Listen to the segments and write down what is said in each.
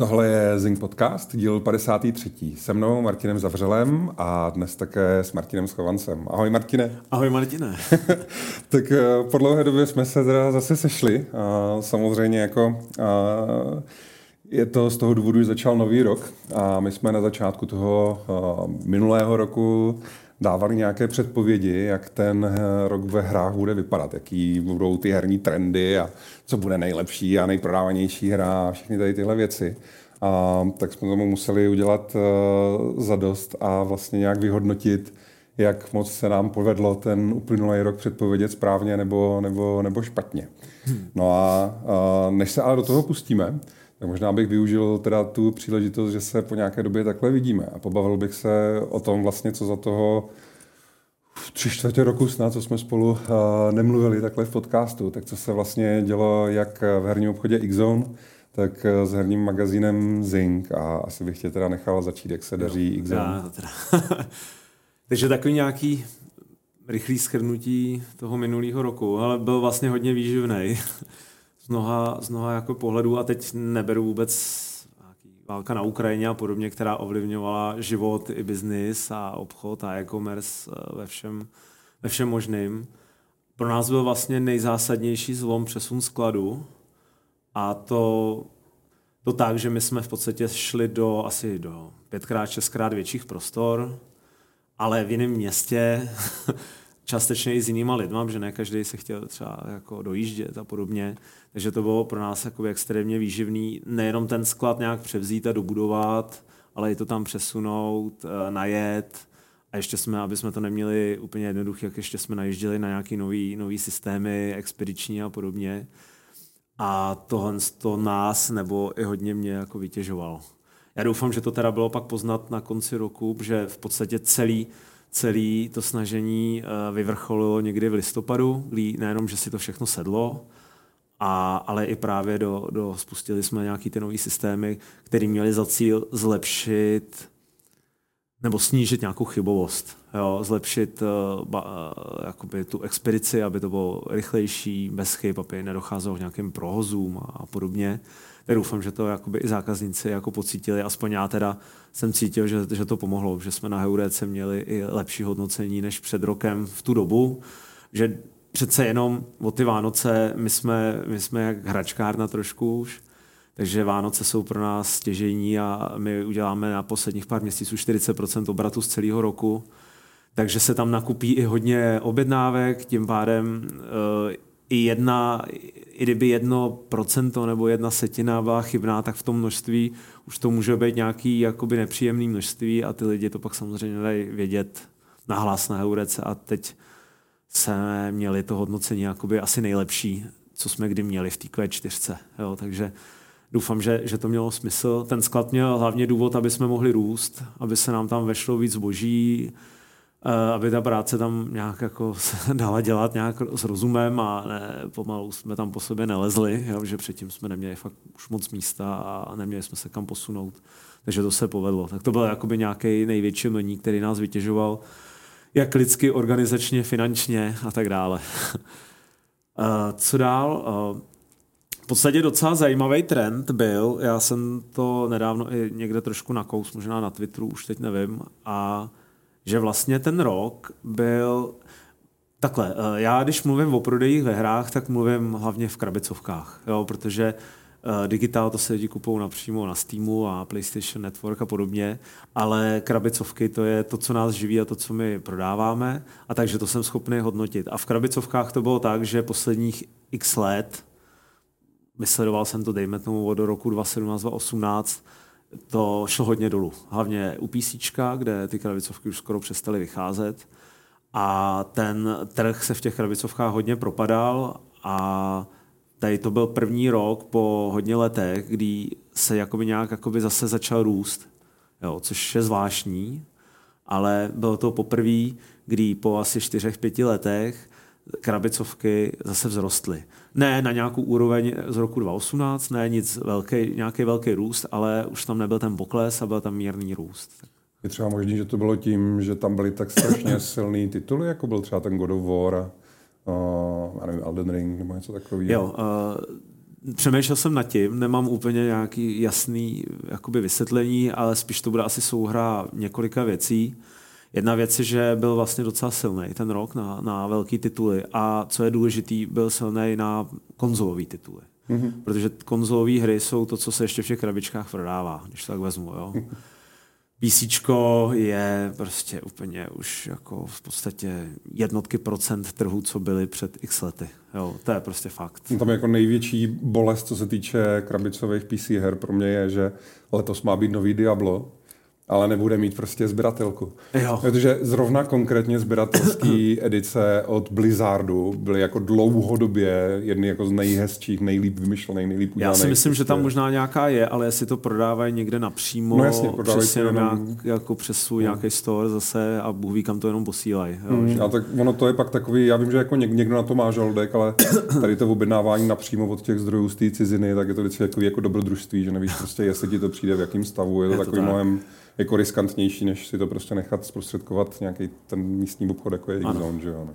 Tohle je Zing Podcast, díl 53. Se mnou Martinem Zavřelem a dnes také s Martinem Schovancem. Ahoj Martine. Ahoj Martine. tak eh, po dlouhé době jsme se teda zase sešli. A samozřejmě jako a je to z toho důvodu, že začal nový rok a my jsme na začátku toho minulého roku dávali nějaké předpovědi, jak ten eh, rok ve hrách bude vypadat, jaký budou ty herní trendy a co bude nejlepší a nejprodávanější hra a všechny tady tyhle věci. A tak jsme tomu museli udělat uh, zadost a vlastně nějak vyhodnotit, jak moc se nám povedlo ten uplynulý rok předpovědět správně nebo, nebo, nebo špatně. Hmm. No a uh, než se ale do toho pustíme, tak možná bych využil teda tu příležitost, že se po nějaké době takhle vidíme. A pobavil bych se o tom vlastně, co za toho tři čtvrtě roku snad, co jsme spolu uh, nemluvili takhle v podcastu, tak co se vlastně dělo jak v herním obchodě Xzone, tak s herním magazínem Zing a asi bych tě teda nechal začít, jak se daří Xzone. Takže takový nějaký rychlý schrnutí toho minulého roku, ale byl vlastně hodně výživný z mnoha, z mnoha jako pohledů a teď neberu vůbec válka na Ukrajině a podobně, která ovlivňovala život i biznis a obchod a e-commerce eh, ve všem, ve všem možným. Pro nás byl vlastně nejzásadnější zlom přesun skladu a to, to tak, že my jsme v podstatě šli do asi do pětkrát, šestkrát větších prostor, ale v jiném městě, částečně i s jinýma lidma, že ne každý se chtěl třeba jako dojíždět a podobně. Takže to bylo pro nás jako extrémně výživný nejenom ten sklad nějak převzít a dobudovat, ale i to tam přesunout, eh, najet. A ještě jsme, aby jsme to neměli úplně jednoduché, jak ještě jsme najížděli na nějaký nový, nový systémy, expediční a podobně. A tohle to nás nebo i hodně mě jako vytěžovalo. Já doufám, že to teda bylo pak poznat na konci roku, že v podstatě celý, celý to snažení eh, vyvrcholilo někdy v listopadu, kdy nejenom, že si to všechno sedlo, a, ale i právě do, do, spustili jsme nějaký ty nové systémy, které měly za cíl zlepšit nebo snížit nějakou chybovost, jo, zlepšit uh, ba, uh, jakoby tu expedici, aby to bylo rychlejší, bez chyb, aby nedocházelo k nějakým prohozům a, a podobně. Tak doufám, že to jakoby i zákazníci jako pocítili, aspoň já teda jsem cítil, že, že to pomohlo, že jsme na Heurece měli i lepší hodnocení než před rokem v tu dobu, že přece jenom o ty Vánoce, my jsme, my jsme jak hračkárna trošku už, takže Vánoce jsou pro nás stěžení a my uděláme na posledních pár měsíců 40% obratu z celého roku. Takže se tam nakupí i hodně objednávek, tím pádem uh, i jedna, i kdyby jedno procento nebo jedna setina byla chybná, tak v tom množství už to může být nějaký jakoby nepříjemný množství a ty lidi to pak samozřejmě dají vědět nahlas na Heurece a teď jsme měli to hodnocení jakoby asi nejlepší, co jsme kdy měli v té Q4. Jo, takže doufám, že, že to mělo smysl. Ten sklad měl hlavně důvod, aby jsme mohli růst, aby se nám tam vešlo víc zboží, aby ta práce tam nějak jako se dala dělat nějak s rozumem a ne, pomalu jsme tam po sobě nelezli, jo, že předtím jsme neměli fakt už moc místa a neměli jsme se kam posunout. Takže to se povedlo. Tak to byl jakoby nějaký největší mení, který nás vytěžoval jak lidsky, organizačně, finančně a tak dále. Co dál? V podstatě docela zajímavý trend byl, já jsem to nedávno i někde trošku nakous, možná na Twitteru, už teď nevím, a že vlastně ten rok byl Takhle, já když mluvím o prodejích ve hrách, tak mluvím hlavně v krabicovkách, jo, protože Eh, digitál to se lidi kupují napřímo na Steamu a PlayStation Network a podobně, ale krabicovky to je to, co nás živí a to, co my prodáváme a takže to jsem schopný hodnotit. A v krabicovkách to bylo tak, že posledních x let, vysledoval jsem to, dejme tomu, od roku 2017-2018, to šlo hodně dolů. Hlavně u PC, kde ty krabicovky už skoro přestaly vycházet. A ten trh se v těch krabicovkách hodně propadal a tady to byl první rok po hodně letech, kdy se jakoby nějak jakoby zase začal růst, jo, což je zvláštní, ale bylo to poprvé, kdy po asi čtyřech, pěti letech krabicovky zase vzrostly. Ne na nějakou úroveň z roku 2018, ne nic velký, nějaký velký růst, ale už tam nebyl ten pokles a byl tam mírný růst. Je třeba možný, že to bylo tím, že tam byly tak strašně silný tituly, jako byl třeba ten God of War uh, nevím, Elden Ring nebo něco takového. Jo, uh, přemýšlel jsem nad tím, nemám úplně nějaký jasný jakoby vysvětlení, ale spíš to bude asi souhra několika věcí. Jedna věc je, že byl vlastně docela silný ten rok na, na velký tituly a co je důležitý, byl silný na konzolový tituly. Mm-hmm. Protože konzolové hry jsou to, co se ještě v těch krabičkách prodává, když to tak vezmu. Jo. PC je prostě úplně už jako v podstatě jednotky procent trhu, co byly před x lety. Jo, to je prostě fakt. Tam jako největší bolest, co se týče krabicových PC her pro mě je, že letos má být nový Diablo ale nebude mít prostě sběratelku. Jo. Protože zrovna konkrétně sběratelské edice od Blizzardu byly jako dlouhodobě jedny jako z nejhezčích, nejlíp vymyšlených, nejlíp udělaných. Já si myslím, že tam možná nějaká je, ale jestli to prodávají někde napřímo, no jasně, přes, jenom... nějak, jako přes svůj no. nějaký store zase a Bůh ví, kam to jenom posílají. Hmm, že... A tak ono to je pak takový, já vím, že jako někdo na to má žoldek, ale tady to objednávání napřímo od těch zdrojů z té ciziny, tak je to vždycky jako, jako dobrodružství, že nevíš prostě, jestli ti to přijde, v jakém stavu, je to, je to takový tak. mnohem jako riskantnější, než si to prostě nechat zprostředkovat nějaký ten místní obchod, jako je Xzone, že jo. Ne?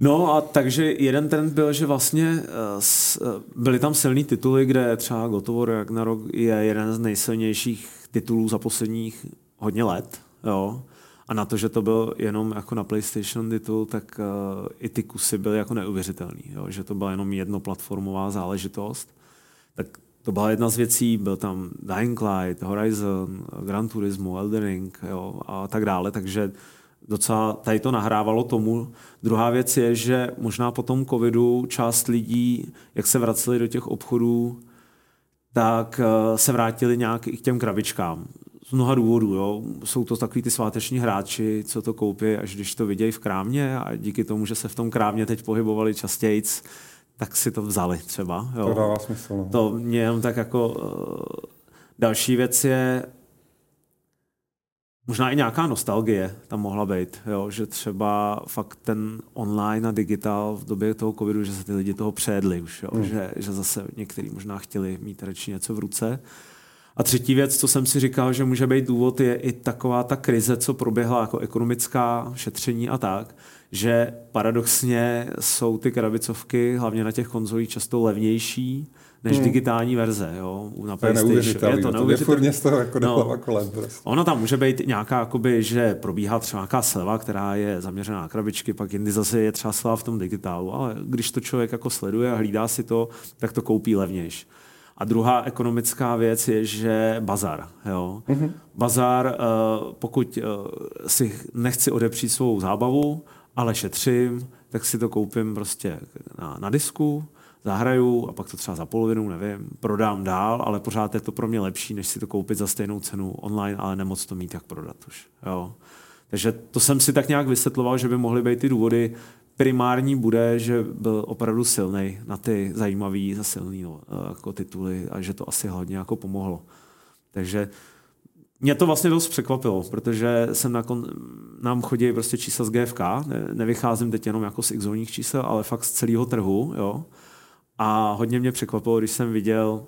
No a takže jeden trend byl, že vlastně uh, byly tam silný tituly, kde třeba God of War Ragnarok je jeden z nejsilnějších titulů za posledních hodně let, jo. A na to, že to byl jenom jako na PlayStation titul, tak uh, i ty kusy byly jako neuvěřitelný, jo. že to byla jenom jednoplatformová záležitost. Tak to byla jedna z věcí, byl tam Dying Light, Horizon, Gran Turismo, Elden Ring jo, a tak dále, takže docela tady to nahrávalo tomu. Druhá věc je, že možná po tom covidu část lidí, jak se vraceli do těch obchodů, tak eh, se vrátili nějak i k těm krabičkám. Z mnoha důvodů. Jo. Jsou to takový ty sváteční hráči, co to koupí, až když to vidějí v krámě a díky tomu, že se v tom krámě teď pohybovali častějc, tak si to vzali třeba. Jo. To dává smysl. No. To mě jenom tak jako... Uh, další věc je možná i nějaká nostalgie tam mohla být, jo, že třeba fakt ten online a digital v době toho covidu, že se ty lidi toho přejedli už, jo, hmm. že, že zase někteří možná chtěli mít radši něco v ruce. A třetí věc, co jsem si říkal, že může být důvod, je i taková ta krize, co proběhla jako ekonomická šetření a tak, že paradoxně jsou ty krabicovky, hlavně na těch konzolích, často levnější než hmm. digitální verze. Jo, na to je neuvěřitelné. Je to neuvěřitelné. z toho jako no, kolem. Prostě. Ono tam může být nějaká, jakoby, že probíhá třeba nějaká sleva, která je zaměřená na krabičky, pak jindy zase je třeba sleva v tom digitálu, ale když to člověk jako sleduje a hlídá si to, tak to koupí levnější. A druhá ekonomická věc je, že bazar. Jo. Mm-hmm. Bazar, eh, pokud eh, si nechci odepřít svou zábavu, ale šetřím, tak si to koupím prostě na, na disku, zahraju a pak to třeba za polovinu, nevím, prodám dál, ale pořád je to pro mě lepší, než si to koupit za stejnou cenu online, ale nemoc to mít jak prodat už. Jo. Takže to jsem si tak nějak vysvětloval, že by mohly být ty důvody. Primární bude, že byl opravdu silný na ty zajímavé a silné no, jako tituly a že to asi hodně jako pomohlo. Takže mě to vlastně dost překvapilo, protože jsem na kon, nám chodí prostě čísla z GFK, ne, nevycházím teď jenom jako z x čísel, ale fakt z celého trhu, jo. A hodně mě překvapilo, když jsem viděl,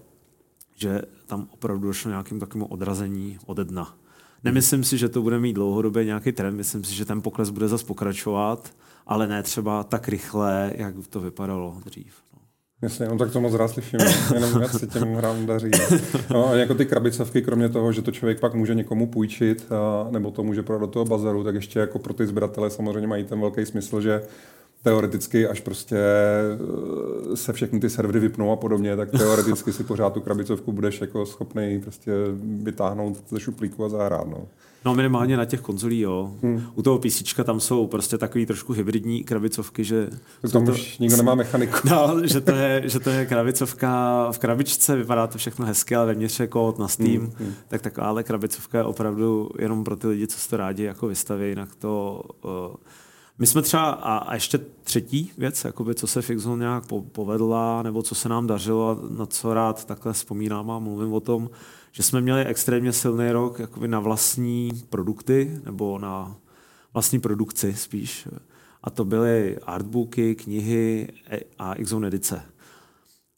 že tam opravdu došlo nějakým takovému odrazení ode dna. Nemyslím si, že to bude mít dlouhodobě nějaký trend, myslím si, že ten pokles bude zase pokračovat, ale ne třeba tak rychle, jak to vypadalo dřív. Jasně, no tak to moc rád slyším, no. jenom jak se těm hrám daří. No. no. a jako ty krabicovky, kromě toho, že to člověk pak může někomu půjčit, a, nebo to může prodat do toho bazaru, tak ještě jako pro ty sběratele samozřejmě mají ten velký smysl, že teoreticky, až prostě eh, se všechny ty servery vypnou a podobně, tak teoreticky si pořád tu krabicovku budeš jako schopný prostě vytáhnout ze šuplíku a zahrát. No. No minimálně na těch konzolí, jo. Hmm. U toho PC tam jsou prostě takový trošku hybridní krabicovky, že... Tam to, už nikdo nemá mechaniku. No, že to, je, že to je krabicovka v krabičce, vypadá to všechno hezky, ale vevnitř je kód na Steam, hmm. Hmm. tak taková ale krabicovka je opravdu jenom pro ty lidi, co to rádi jako vystaví, jinak to... Uh, my jsme třeba, a, a ještě třetí věc, jakoby, co se Fixon nějak po, povedla, nebo co se nám dařilo, na co rád takhle vzpomínám a mluvím o tom, že jsme měli extrémně silný rok jakoby na vlastní produkty, nebo na vlastní produkci spíš. A to byly artbooky, knihy e, a Xzone edice.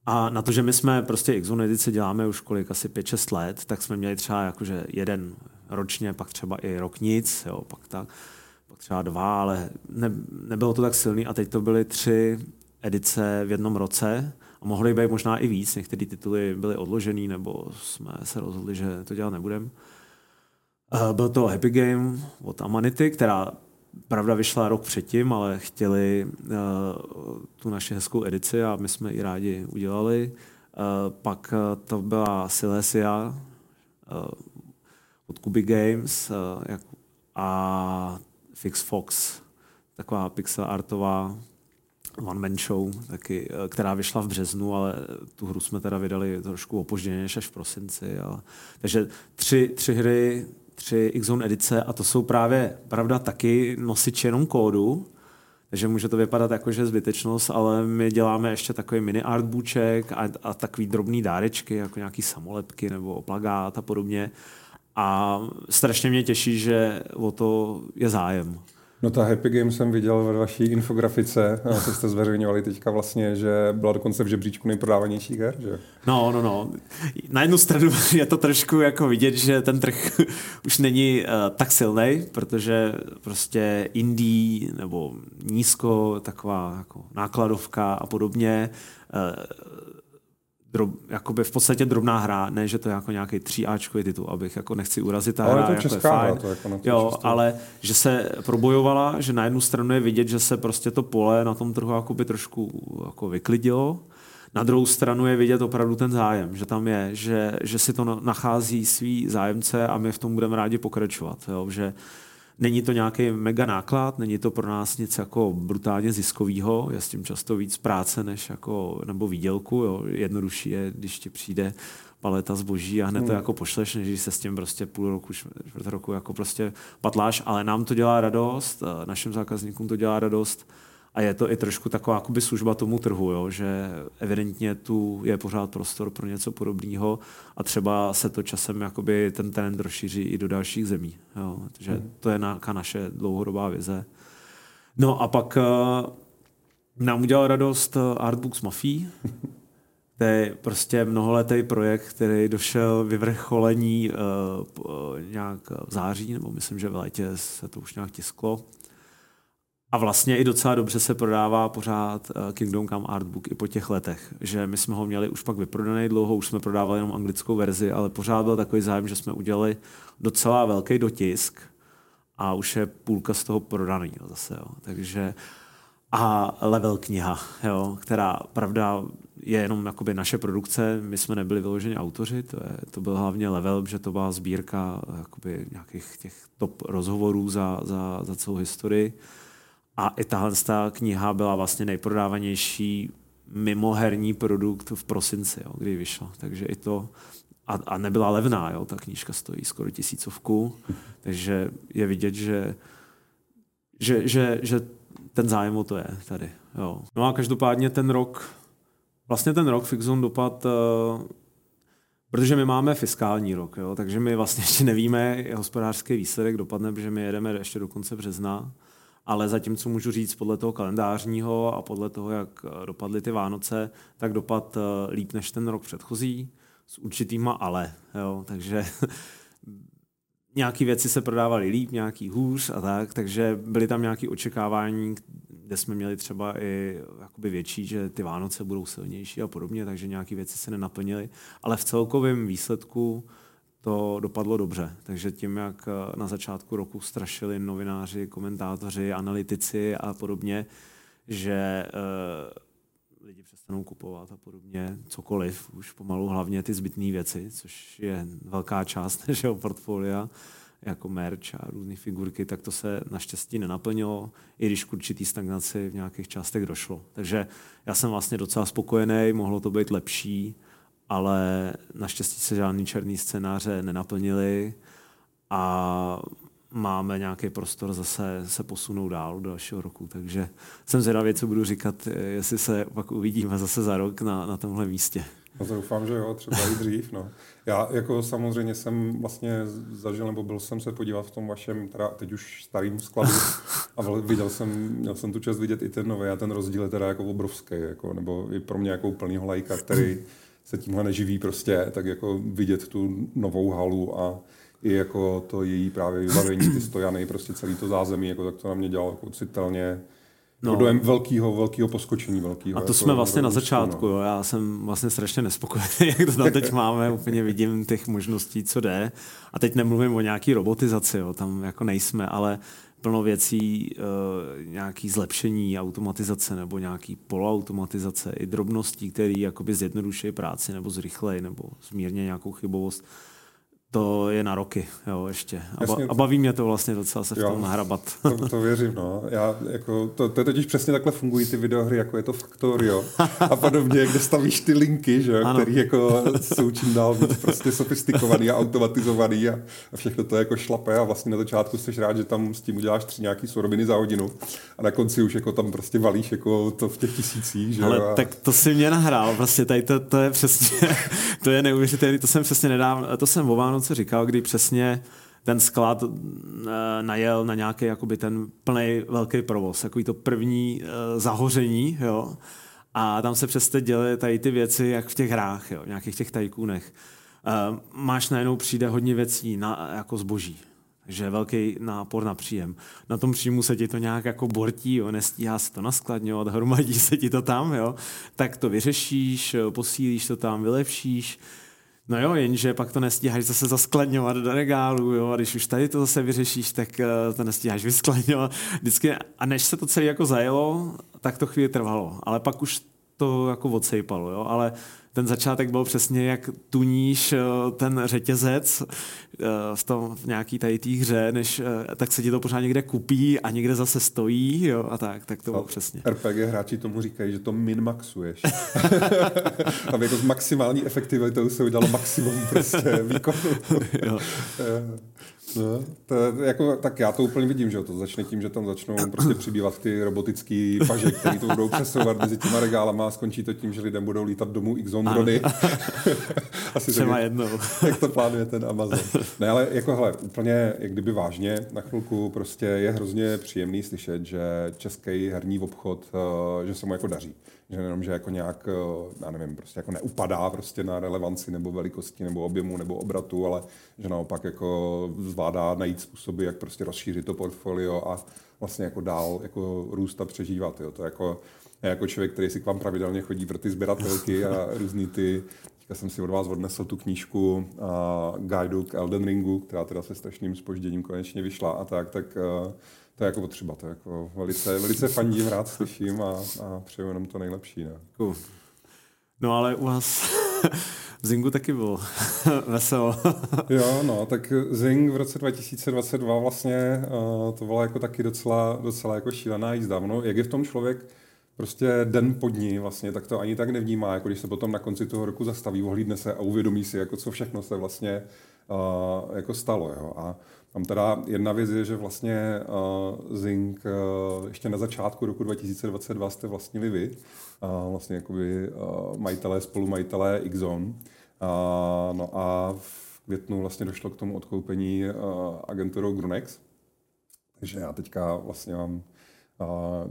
A na to, že my jsme prostě Xzone edice děláme už kolik, asi 5-6 let, tak jsme měli třeba jakože jeden ročně, pak třeba i rok nic, jo, pak tak třeba dva, ale ne, nebylo to tak silný a teď to byly tři edice v jednom roce A mohly být možná i víc, některé tituly byly odložený, nebo jsme se rozhodli, že to dělat nebudeme. Uh, byl to Happy Game od Amanity, která pravda vyšla rok předtím, ale chtěli uh, tu naši hezkou edici a my jsme ji rádi udělali. Uh, pak to byla Silesia od Kuby Games a Fix Fox, taková pixel artová one man show, taky, která vyšla v březnu, ale tu hru jsme teda vydali trošku opožděně než až v prosinci. Ale... Takže tři, tři hry tři X-Zone edice a to jsou právě, pravda, taky nosič jenom kódu, takže může to vypadat jako, že zbytečnost, ale my děláme ještě takový mini artbooček a, a takový drobný dárečky, jako nějaký samolepky nebo plagát a podobně. A strašně mě těší, že o to je zájem. No ta Happy Game jsem viděl ve vaší infografice, co jste zveřejňovali teďka vlastně, že byla dokonce v žebříčku nejprodávanějších her, že? No, no, no. Na jednu stranu je to trošku jako vidět, že ten trh už není uh, tak silný, protože prostě indie nebo nízko, taková jako nákladovka a podobně uh, drob, jakoby v podstatě drobná hra, ne, že to je jako nějaký tříáčkový titul, abych jako nechci urazit ta ale hra, to jako česká je fajn. Hra, to jako na to jo, čistě. ale že se probojovala, že na jednu stranu je vidět, že se prostě to pole na tom trhu jakoby trošku jako vyklidilo, na druhou stranu je vidět opravdu ten zájem, že tam je, že, že si to nachází svý zájemce a my v tom budeme rádi pokračovat. Jo? Že Není to nějaký mega náklad, není to pro nás nic jako brutálně ziskového, je s tím často víc práce než jako, nebo výdělku. Jo. Jednodušší je, když ti přijde paleta zboží a hned to hmm. jako pošleš, než když se s tím prostě půl roku, čtvrt roku jako prostě patláš, ale nám to dělá radost, našim zákazníkům to dělá radost a je to i trošku taková jakoby služba tomu trhu, jo, že evidentně tu je pořád prostor pro něco podobného a třeba se to časem jakoby ten trend rozšíří i do dalších zemí. Jo. Takže mm. to je nějaká naše dlouhodobá vize. No a pak uh, nám udělal radost eh, Artbooks Mafia. To je prostě mnoholetý projekt, který došel vyvrcholení uh, nějak v září, nebo myslím, že v létě se to už nějak tisklo. A vlastně i docela dobře se prodává pořád eh, Kingdom Come Artbook i po těch letech, že my jsme ho měli už pak vyprodaný dlouho, už jsme prodávali jenom anglickou verzi, ale pořád byl takový zájem, že jsme udělali docela velký dotisk a už je půlka z toho prodaný zase. Jo. Takže a level kniha, jo, která pravda je jenom jakoby naše produkce, my jsme nebyli vyloženi autoři, to, je, to byl hlavně level, že to byla sbírka jakoby nějakých těch top rozhovorů za, za, za celou historii. A i tahle ta kniha byla vlastně nejprodávanější mimoherní produkt v prosinci, jo, kdy vyšla. Takže i to, a, a nebyla levná, jo, ta knížka stojí skoro tisícovku, takže je vidět, že, že, že, že ten zájem o to je tady. Jo. No a každopádně ten rok, vlastně ten rok Fixon dopad, uh, protože my máme fiskální rok, jo, takže my vlastně ještě nevíme, hospodářský výsledek dopadne, protože my jedeme ještě do konce března ale zatímco můžu říct podle toho kalendářního a podle toho, jak eh, dopadly ty Vánoce, tak dopad eh, líp než ten rok předchozí s určitýma ale. Jo? Takže nějaké věci se prodávaly líp, nějaký hůř a tak, takže byly tam nějaké očekávání, kde jsme měli třeba i jakoby větší, že ty Vánoce budou silnější a podobně, takže nějaké věci se nenaplnily, ale v celkovém výsledku to dopadlo dobře. Takže tím, jak eh, na začátku roku strašili novináři, komentátoři, analytici a podobně, že uh, lidi přestanou kupovat a podobně, cokoliv, už pomalu hlavně ty zbytné věci, což je velká část našeho portfolia, jako merch a různé figurky, tak to se naštěstí nenaplnilo, i když k určitý stagnaci v nějakých částech došlo. Takže já jsem vlastně docela spokojený, mohlo to být lepší, ale naštěstí se žádný černý scénáře nenaplnily a máme nějaký prostor zase se posunout dál do dalšího roku, takže jsem zvědavý, co budu říkat, jestli se pak uvidíme zase za rok na, na tomhle místě. No to doufám, že jo, třeba i dřív. No. Já jako samozřejmě jsem vlastně zažil, nebo byl jsem se podívat v tom vašem, teda teď už starým skladu a viděl jsem, měl jsem tu čest vidět i ten nový a ten rozdíl je teda jako obrovský, jako, nebo i pro mě jako úplnýho lajka, který se tímhle neživí prostě, tak jako vidět tu novou halu a i jako to její právě vybavení, ty stojany, prostě celý to zázemí, jako tak to na mě dělalo jako citelně No. Dojem velkého, velkého poskočení. Velkýho, a to jako jsme vlastně na začátku. No. Jo. Já jsem vlastně strašně nespokojený, jak to tam teď máme. Úplně vidím těch možností, co jde. A teď nemluvím o nějaký robotizaci, jo. tam jako nejsme, ale plno věcí, e, nějaký zlepšení automatizace nebo nějaký poloautomatizace i drobností, které zjednodušují práci nebo zrychlejí nebo zmírně nějakou chybovost to je na roky, jo, ještě. A, ba- a baví mě to vlastně docela se v jo, tom nahrabat. To, to věřím, no. Já, jako, to, to je totiž přesně takhle fungují ty videohry, jako je to Factorio a podobně, kde stavíš ty linky, že jo, který jako jsou čím dál víc prostě sofistikovaný a automatizovaný a, a všechno to jako šlape a vlastně na začátku jsi rád, že tam s tím uděláš tři nějaký suroviny za hodinu a na konci už jako tam prostě valíš jako to v těch tisících, že Ale jo. A... tak to si mě nahrál, prostě tady to, to je přesně, to je neuvěřitelné, to jsem přesně nedávno, to jsem o Vánoce říkal, kdy přesně ten sklad uh, najel na nějaký jakoby ten plný velký provoz, takový to první uh, zahoření, jo. A tam se přesně děly tady ty věci, jak v těch hrách, jo, v nějakých těch tajkůnech. Uh, máš najednou přijde hodně věcí na, jako zboží, že velký nápor na příjem. Na tom příjmu se ti to nějak jako bortí, jo, nestíhá se to naskladňovat, hromadí se ti to tam, jo, tak to vyřešíš, posílíš to tam, vylepšíš, No jo, jenže pak to nestíháš zase zaskladňovat do regálu, jo, a když už tady to zase vyřešíš, tak uh, to nestíháš vyskladňovat. Vždycky, a než se to celé jako zajelo, tak to chvíli trvalo, ale pak už to jako odsejpalo, jo, ale ten začátek byl přesně jak tuníš eh, ten řetězec eh, v, tom, v nějaký tady té hře, než, eh, tak se ti to pořád někde kupí a někde zase stojí jo, a tak, tak to bylo přesně. RPG hráči tomu říkají, že to min-maxuješ. Aby jako s maximální efektivitou se udělalo maximum prostě výkonu. No, to, jako, tak já to úplně vidím, že to začne tím, že tam začnou prostě přibývat ty robotické paže, které to budou přesouvat mezi těma regálama a skončí to tím, že lidem budou lítat domů x drony. Asi Třeba tak, jednou. jak to plánuje ten Amazon. Ne, ale jako hele, úplně jak kdyby vážně na chvilku prostě je hrozně příjemný slyšet, že český herní obchod, eh, že se mu jako daří že jenom, že jako nějak, eh, já nevím, prostě jako neupadá prostě na relevanci nebo velikosti nebo objemu nebo obratu, ale že naopak jako zvládá najít způsoby, jak prostě rozšířit to portfolio a vlastně jako dál jako růst a přežívat. Jo. To jako, jako člověk, který si k vám pravidelně chodí pro ty sběratelky a různý ty já jsem si od vás odnesl tu knížku uh, Guide k Elden Ringu, která teda se strašným spožděním konečně vyšla a tak, tak uh, to je jako potřeba, to je jako velice, velice fandím, rád slyším a, a přeju jenom to nejlepší. Ne? Cool. No ale u vás Zingu taky bylo veselo. jo, no, tak Zing v roce 2022 vlastně uh, to bylo jako taky docela, docela jako šílená jízda. No, jak je v tom člověk prostě den po dní vlastně, tak to ani tak nevnímá, jako když se potom na konci toho roku zastaví, ohlídne se a uvědomí si, jako co všechno se vlastně uh, jako stalo. Jo. A tam teda jedna věc je, že vlastně uh, Zing uh, ještě na začátku roku 2022 jste vlastnili vy, vlastně jakoby majitelé, spolumajitelé. Uh, no a v květnu vlastně došlo k tomu odkoupení agenturou Grunex. Takže já teďka vlastně mám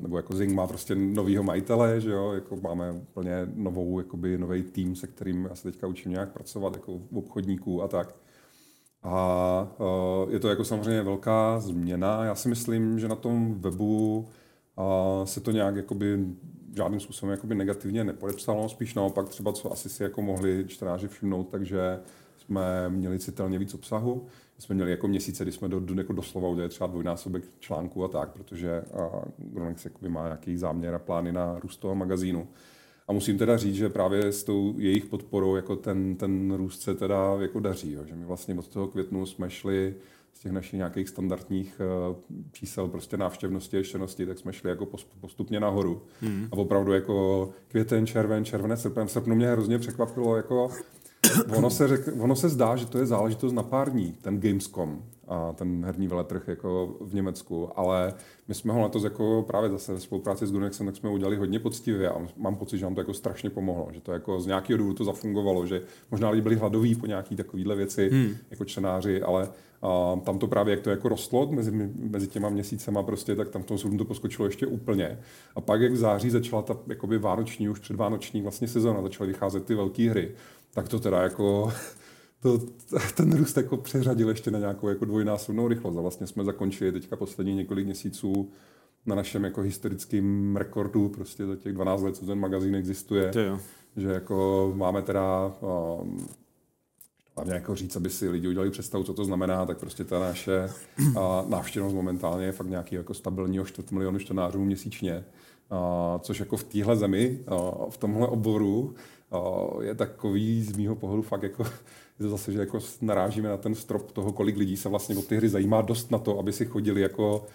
nebo jako Zing má prostě novýho majitele, že jo, jako máme úplně novou, jakoby nový tým, se kterým já se teďka učím nějak pracovat, jako v obchodníků a tak. A je to jako samozřejmě velká změna. Já si myslím, že na tom webu se to nějak jakoby žádným způsobem jakoby negativně nepodepsalo, spíš naopak třeba, co asi si jako mohli čtenáři všimnout, takže jsme měli citelně víc obsahu. Jsme měli jako měsíce, kdy jsme do, do, jako doslova udělali třeba dvojnásobek článků a tak, protože Gronex má nějaký záměr a plány na růst toho magazínu. A musím teda říct, že právě s tou jejich podporou jako ten, ten růst se teda jako daří. Jo. Že my vlastně od toho květnu jsme šli z těch našich nějakých standardních uh, čísel prostě návštěvnosti a štěnosti, tak jsme šli jako postupně nahoru. Hmm. A opravdu jako květen, červen, červené, srpen, srpnu mě hrozně překvapilo, jako ono se, řek, ono se zdá, že to je záležitost na pár dní, ten Gamescom a ten herní veletrh jako v Německu, ale my jsme ho letos jako právě zase ve spolupráci s Gunexem, tak jsme udělali hodně poctivě a mám pocit, že nám to jako strašně pomohlo, že to jako z nějakého důvodu to zafungovalo, že možná lidi byli hladoví po nějaký takovýhle věci hmm. jako čtenáři, ale a tam to právě, jak to jako rostlo mezi, mezi těma měsícema prostě, tak tam v tom to poskočilo ještě úplně. A pak, jak v září začala ta jakoby vánoční, už předvánoční vlastně sezona, začaly vycházet ty velké hry, tak to teda jako to, ten růst jako přeřadil ještě na nějakou jako dvojnásobnou rychlost. A vlastně jsme zakončili teďka poslední několik měsíců na našem jako historickém rekordu prostě za těch 12 let, co ten magazín existuje. Že jako máme teda um, hlavně jako říct, aby si lidi udělali představu, co to znamená, tak prostě ta naše a, návštěvnost momentálně je fakt nějaký jako stabilního čtvrt milionu čtenářů měsíčně. A, což jako v téhle zemi, a, v tomhle oboru a, je takový z mýho pohledu fakt jako zase, že jako narážíme na ten strop toho, kolik lidí se vlastně o ty hry zajímá dost na to, aby si chodili jako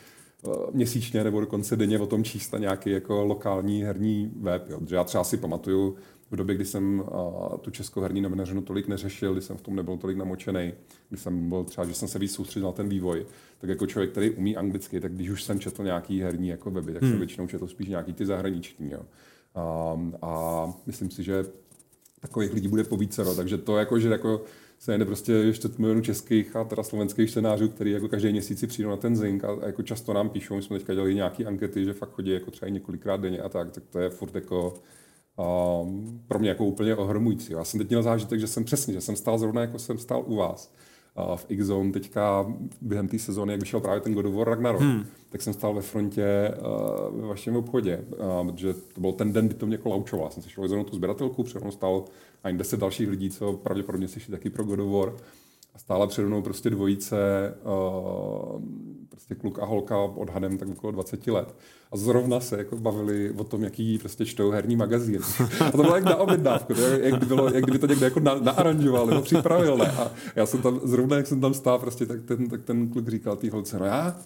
měsíčně nebo dokonce denně o tom číst nějaký jako lokální herní web. Jo. Já třeba si pamatuju, v době, kdy jsem a, tu českou herní novinařinu tolik neřešil, kdy jsem v tom nebyl tolik namočený, kdy jsem byl třeba, že jsem se víc soustředil na ten vývoj, tak jako člověk, který umí anglicky, tak když už jsem četl nějaký herní jako weby, tak hmm. jsem většinou četl spíš nějaký ty zahraniční. Jo. A, a myslím si, že takových lidí bude povícero, takže to jako, že jako se jde prostě ještě milionů českých a teda slovenských čtenářů, který jako každý měsíc přijdou na ten zink a, a, jako často nám píšou, my jsme teďka dělali nějaké ankety, že fakt chodí jako třeba několikrát denně a tak, tak to je furt jako pro mě jako úplně ohromující. Já jsem teď měl zážitek, že jsem přesně, že jsem stál zrovna jako jsem stál u vás v X-Zone teďka během té sezóny, jak vyšel právě ten God of War Ragnarok, hmm. tak jsem stál ve frontě uh, ve vašem obchodě, uh, protože to byl ten den, kdy to mě jako laučoval. Jsem si šel tu sběratelku, před mnou stál ani deset dalších lidí, co pravděpodobně si taky pro God of War. A stála přede mnou prostě dvojice, uh, prostě kluk a holka odhadem tak okolo 20 let. A zrovna se jako bavili o tom, jaký prostě čtou herní magazín. A to bylo jak na objednávku, jak, bylo, jak kdyby to někdo jako na, naaranžoval nebo připravil. Ne? A já jsem tam, zrovna jak jsem tam stál, prostě, tak ten, tak ten kluk říkal té holce, no já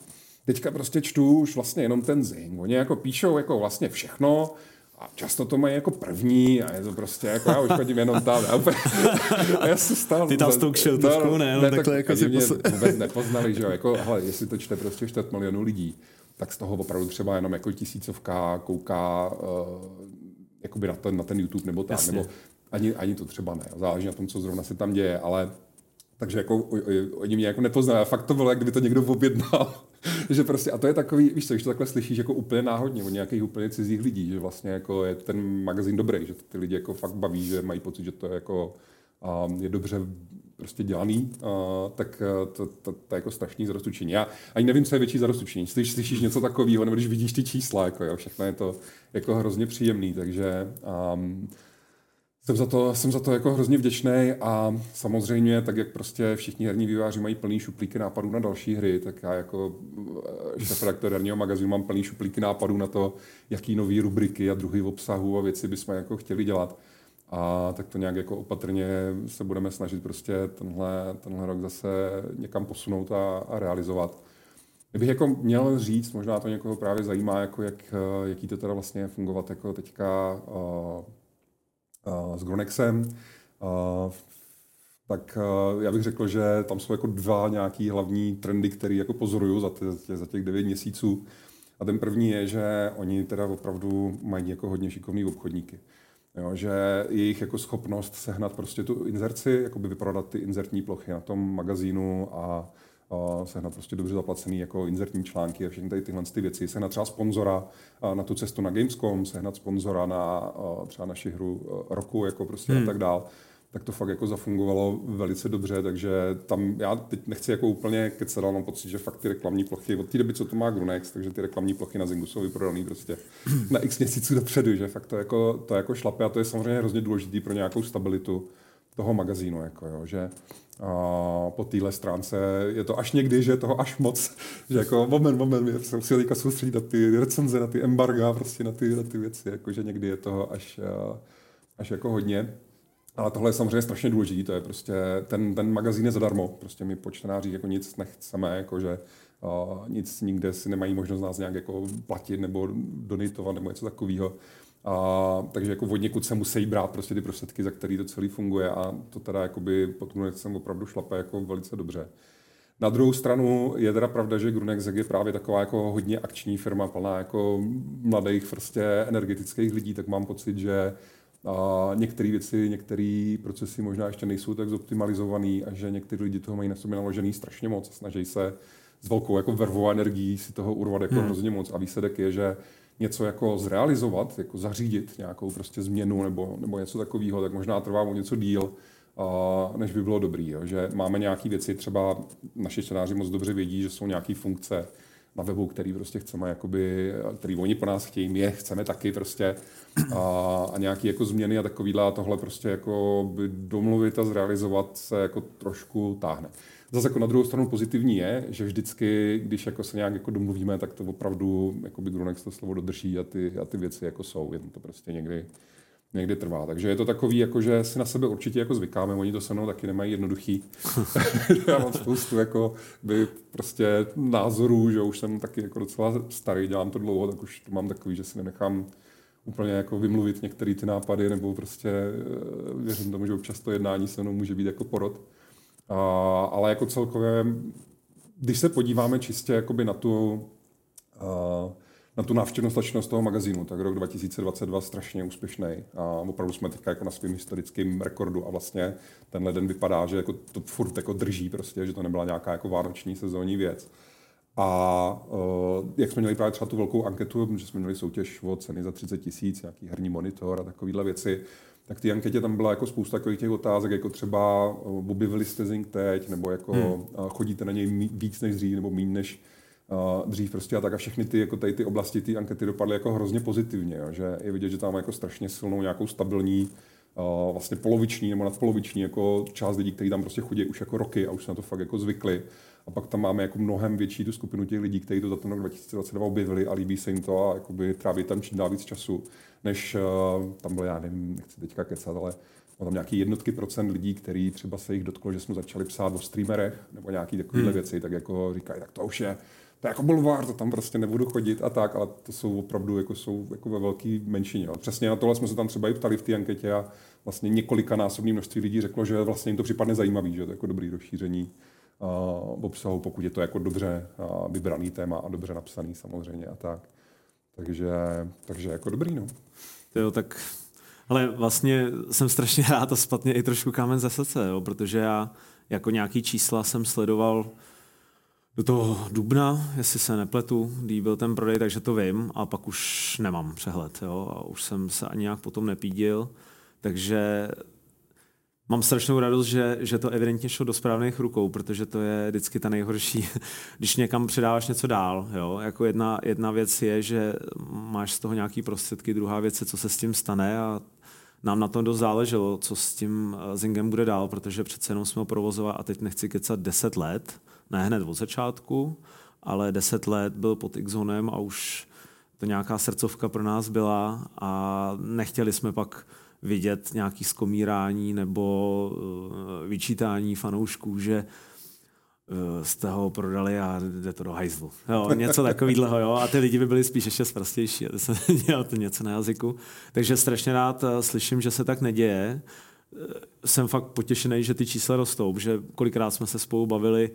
teďka prostě čtu už vlastně jenom ten zing. Oni jako píšou jako vlastně všechno, a často to mají jako první a je to prostě jako já už chodím jenom tam. A, úplně, a já se stál. Ty tam s tou kšeltovkou, no, ne? No, ne takhle tak, jako si mě vůbec nepoznali, že jo. Jako, hele, jestli to čte prostě čtvrt milionů lidí, tak z toho opravdu třeba jenom jako tisícovka kouká uh, jakoby na ten, na ten YouTube nebo tak. Nebo ani, ani to třeba ne. Záleží na tom, co zrovna se tam děje, ale takže jako oni mě jako nepoznali. Fakt to bylo, jak kdyby to někdo objednal. že prostě, a to je takový, víš co, když to takhle slyšíš jako úplně náhodně od nějakých úplně cizích lidí, že vlastně jako je ten magazín dobrý, že ty lidi jako fakt baví, že mají pocit, že to je jako um, je dobře prostě dělaný, uh, tak to, to, to, je jako strašný zarostučení. Já ani nevím, co je větší zarostučení. Slyš, slyšíš něco takového, nebo když vidíš ty čísla, jako jo, všechno je to jako hrozně příjemný, takže um, jsem za to, jsem za to jako hrozně vděčný a samozřejmě, tak jak prostě všichni herní vývojáři mají plný šuplíky nápadů na další hry, tak já jako eh, šéf redaktor herního magazínu mám plný šuplíky nápadů na to, jaký nové rubriky a druhy obsahu a věci bychom jako chtěli dělat. A tak to nějak jako opatrně se budeme snažit prostě tenhle, tenhle rok zase někam posunout a, a realizovat. Kdybych jako měl říct, možná to někoho právě zajímá, jako jak, eh, jaký to teda vlastně fungovat jako teďka uh, s Gronexem, tak já bych řekl, že tam jsou jako dva nějaký hlavní trendy, které jako pozoruju za, ty, za těch devět měsíců. A ten první je, že oni teda opravdu mají jako hodně šikovný obchodníky. Jo, že jejich jako schopnost sehnat prostě tu inzerci, jako by vyprodat ty inzertní plochy na tom magazínu a sehnat prostě dobře zaplacený jako inzertní články a všechny tady tyhle ty věci. Sehnat třeba sponzora na tu cestu na Gamescom, sehnat sponzora na třeba naši hru roku jako prostě hmm. a tak dál tak to fakt jako zafungovalo velice dobře, takže tam já teď nechci jako úplně kecat, mám pocit, že fakt ty reklamní plochy, od té doby, co to má Grunex, takže ty reklamní plochy na Zingu jsou vyprodaný prostě na x měsíců dopředu, že fakt to jako, to jako šlape a to je samozřejmě hrozně důležitý pro nějakou stabilitu toho magazínu, jako jo, že a po téhle stránce je to až někdy, že je toho až moc, že jako moment, moment, mě se musí teďka soustředit na ty recenze, na ty embarga, prostě na ty, na ty věci, jako že někdy je toho až, až jako hodně. Ale tohle je samozřejmě strašně důležité, to je prostě, ten, ten magazín je zadarmo, prostě my po jako nic nechceme, jako že uh, nic nikde si nemají možnost nás nějak jako platit nebo donitovat nebo něco takového. A, takže jako od někud se musí brát prostě ty prostředky, za který to celý funguje a to teda jakoby potom jsem opravdu šlape jako velice dobře. Na druhou stranu je teda pravda, že Grunex je právě taková jako hodně akční firma, plná jako mladých prostě energetických lidí, tak mám pocit, že a některé věci, některé procesy možná ještě nejsou tak zoptimalizované a že někteří lidi toho mají na sobě naložený strašně moc. Snaží se s velkou jako vervou energií si toho urvat jako hmm. hrozně moc a výsledek je, že něco jako zrealizovat, jako zařídit nějakou prostě změnu nebo, nebo něco takového, tak možná trvá o něco díl, uh, než by bylo dobrý. Jo. Že máme nějaké věci, třeba naši čtenáři moc dobře vědí, že jsou nějaké funkce, na webu, který prostě chceme, jakoby, který oni po nás chtějí, my je chceme taky prostě a, a nějaký jako změny a takovýhle a tohle prostě jako by domluvit a zrealizovat se jako trošku táhne. Zase jako na druhou stranu pozitivní je, že vždycky, když jako se nějak jako domluvíme, tak to opravdu jako by Grunex to slovo dodrží a ty, a ty věci jako jsou. Jen to prostě někdy, někdy trvá. Takže je to takový, jako, že si na sebe určitě jako zvykáme, oni to se mnou taky nemají jednoduchý. Já mám spoustu jako by prostě názorů, že už jsem taky jako docela starý, dělám to dlouho, tak už to mám takový, že si nenechám úplně jako vymluvit některé ty nápady, nebo prostě eh, věřím tomu, že občas to jednání se mnou může být jako porod. Ale jako celkově, když se podíváme čistě jakoby na tu, na tu návštěvnost toho magazínu, tak rok 2022 strašně úspěšný a opravdu jsme teďka jako na svém historickém rekordu a vlastně tenhle den vypadá, že jako to furt jako drží prostě, že to nebyla nějaká jako vánoční sezónní věc. A uh, jak jsme měli právě třeba tu velkou anketu, že jsme měli soutěž o ceny za 30 tisíc, nějaký herní monitor a takovéhle věci, tak ty anketě tam byla jako spousta takových těch otázek, jako třeba objevili jste Zing teď, nebo jako hmm. chodíte na něj víc než dřív, nebo méně než uh, dřív prostě a tak a všechny ty, jako tady ty oblasti, ty ankety dopadly jako hrozně pozitivně, jo, že je vidět, že tam jako strašně silnou nějakou stabilní uh, vlastně poloviční nebo nadpoloviční jako část lidí, kteří tam prostě chodí už jako roky a už se na to fakt jako zvykli. A pak tam máme jako mnohem větší tu skupinu těch lidí, kteří to za ten rok 2022 objevili a líbí se jim to a jakoby tráví tam čím dál víc času než uh, tam bylo, já nevím, nechci teďka kecat, ale tam nějaký jednotky procent lidí, který třeba se jich dotklo, že jsme začali psát o streamerech nebo nějaký takovéhle hmm. věci, tak jako říkají, tak to už je, to je jako bulvár, to tam prostě nebudu chodit a tak, ale to jsou opravdu jako, jsou jako ve velké menšině. Jo. Přesně na tohle jsme se tam třeba i ptali v té anketě a vlastně několika násobný množství lidí řeklo, že vlastně jim to připadne zajímavý, že to je jako dobrý rozšíření uh, obsahu, pokud je to jako dobře uh, vybraný téma a dobře napsaný samozřejmě a tak. Takže, takže jako dobrý, no. Jo, tak ale vlastně jsem strašně rád a spatně i trošku kámen ze srdce, jo, protože já jako nějaký čísla jsem sledoval do toho dubna, jestli se nepletu, kdy byl ten prodej, takže to vím a pak už nemám přehled. Jo, a už jsem se ani nějak potom nepídil, takže mám strašnou radost, že, že to evidentně šlo do správných rukou, protože to je vždycky ta nejhorší, když někam předáváš něco dál. Jo? Jako jedna, jedna věc je, že máš z toho nějaký prostředky, druhá věc je, co se s tím stane a nám na tom dost záleželo, co s tím eh, Zingem bude dál, protože přece jenom jsme ho provozovali a teď nechci kecat 10 let, ne hned od začátku, ale 10 let byl pod x a už to nějaká srdcovka pro nás byla a nechtěli jsme pak vidět nějaký skomírání nebo uh, vyčítání fanoušků, že uh, jste ho prodali a jde to do hajzlu. Jo, něco takového, jo. A ty lidi by byli spíš ještě zprastější, aby se dělal to něco na jazyku. Takže strašně rád uh, slyším, že se tak neděje. Jsem fakt potěšený, že ty čísla rostou, že kolikrát jsme se spolu bavili,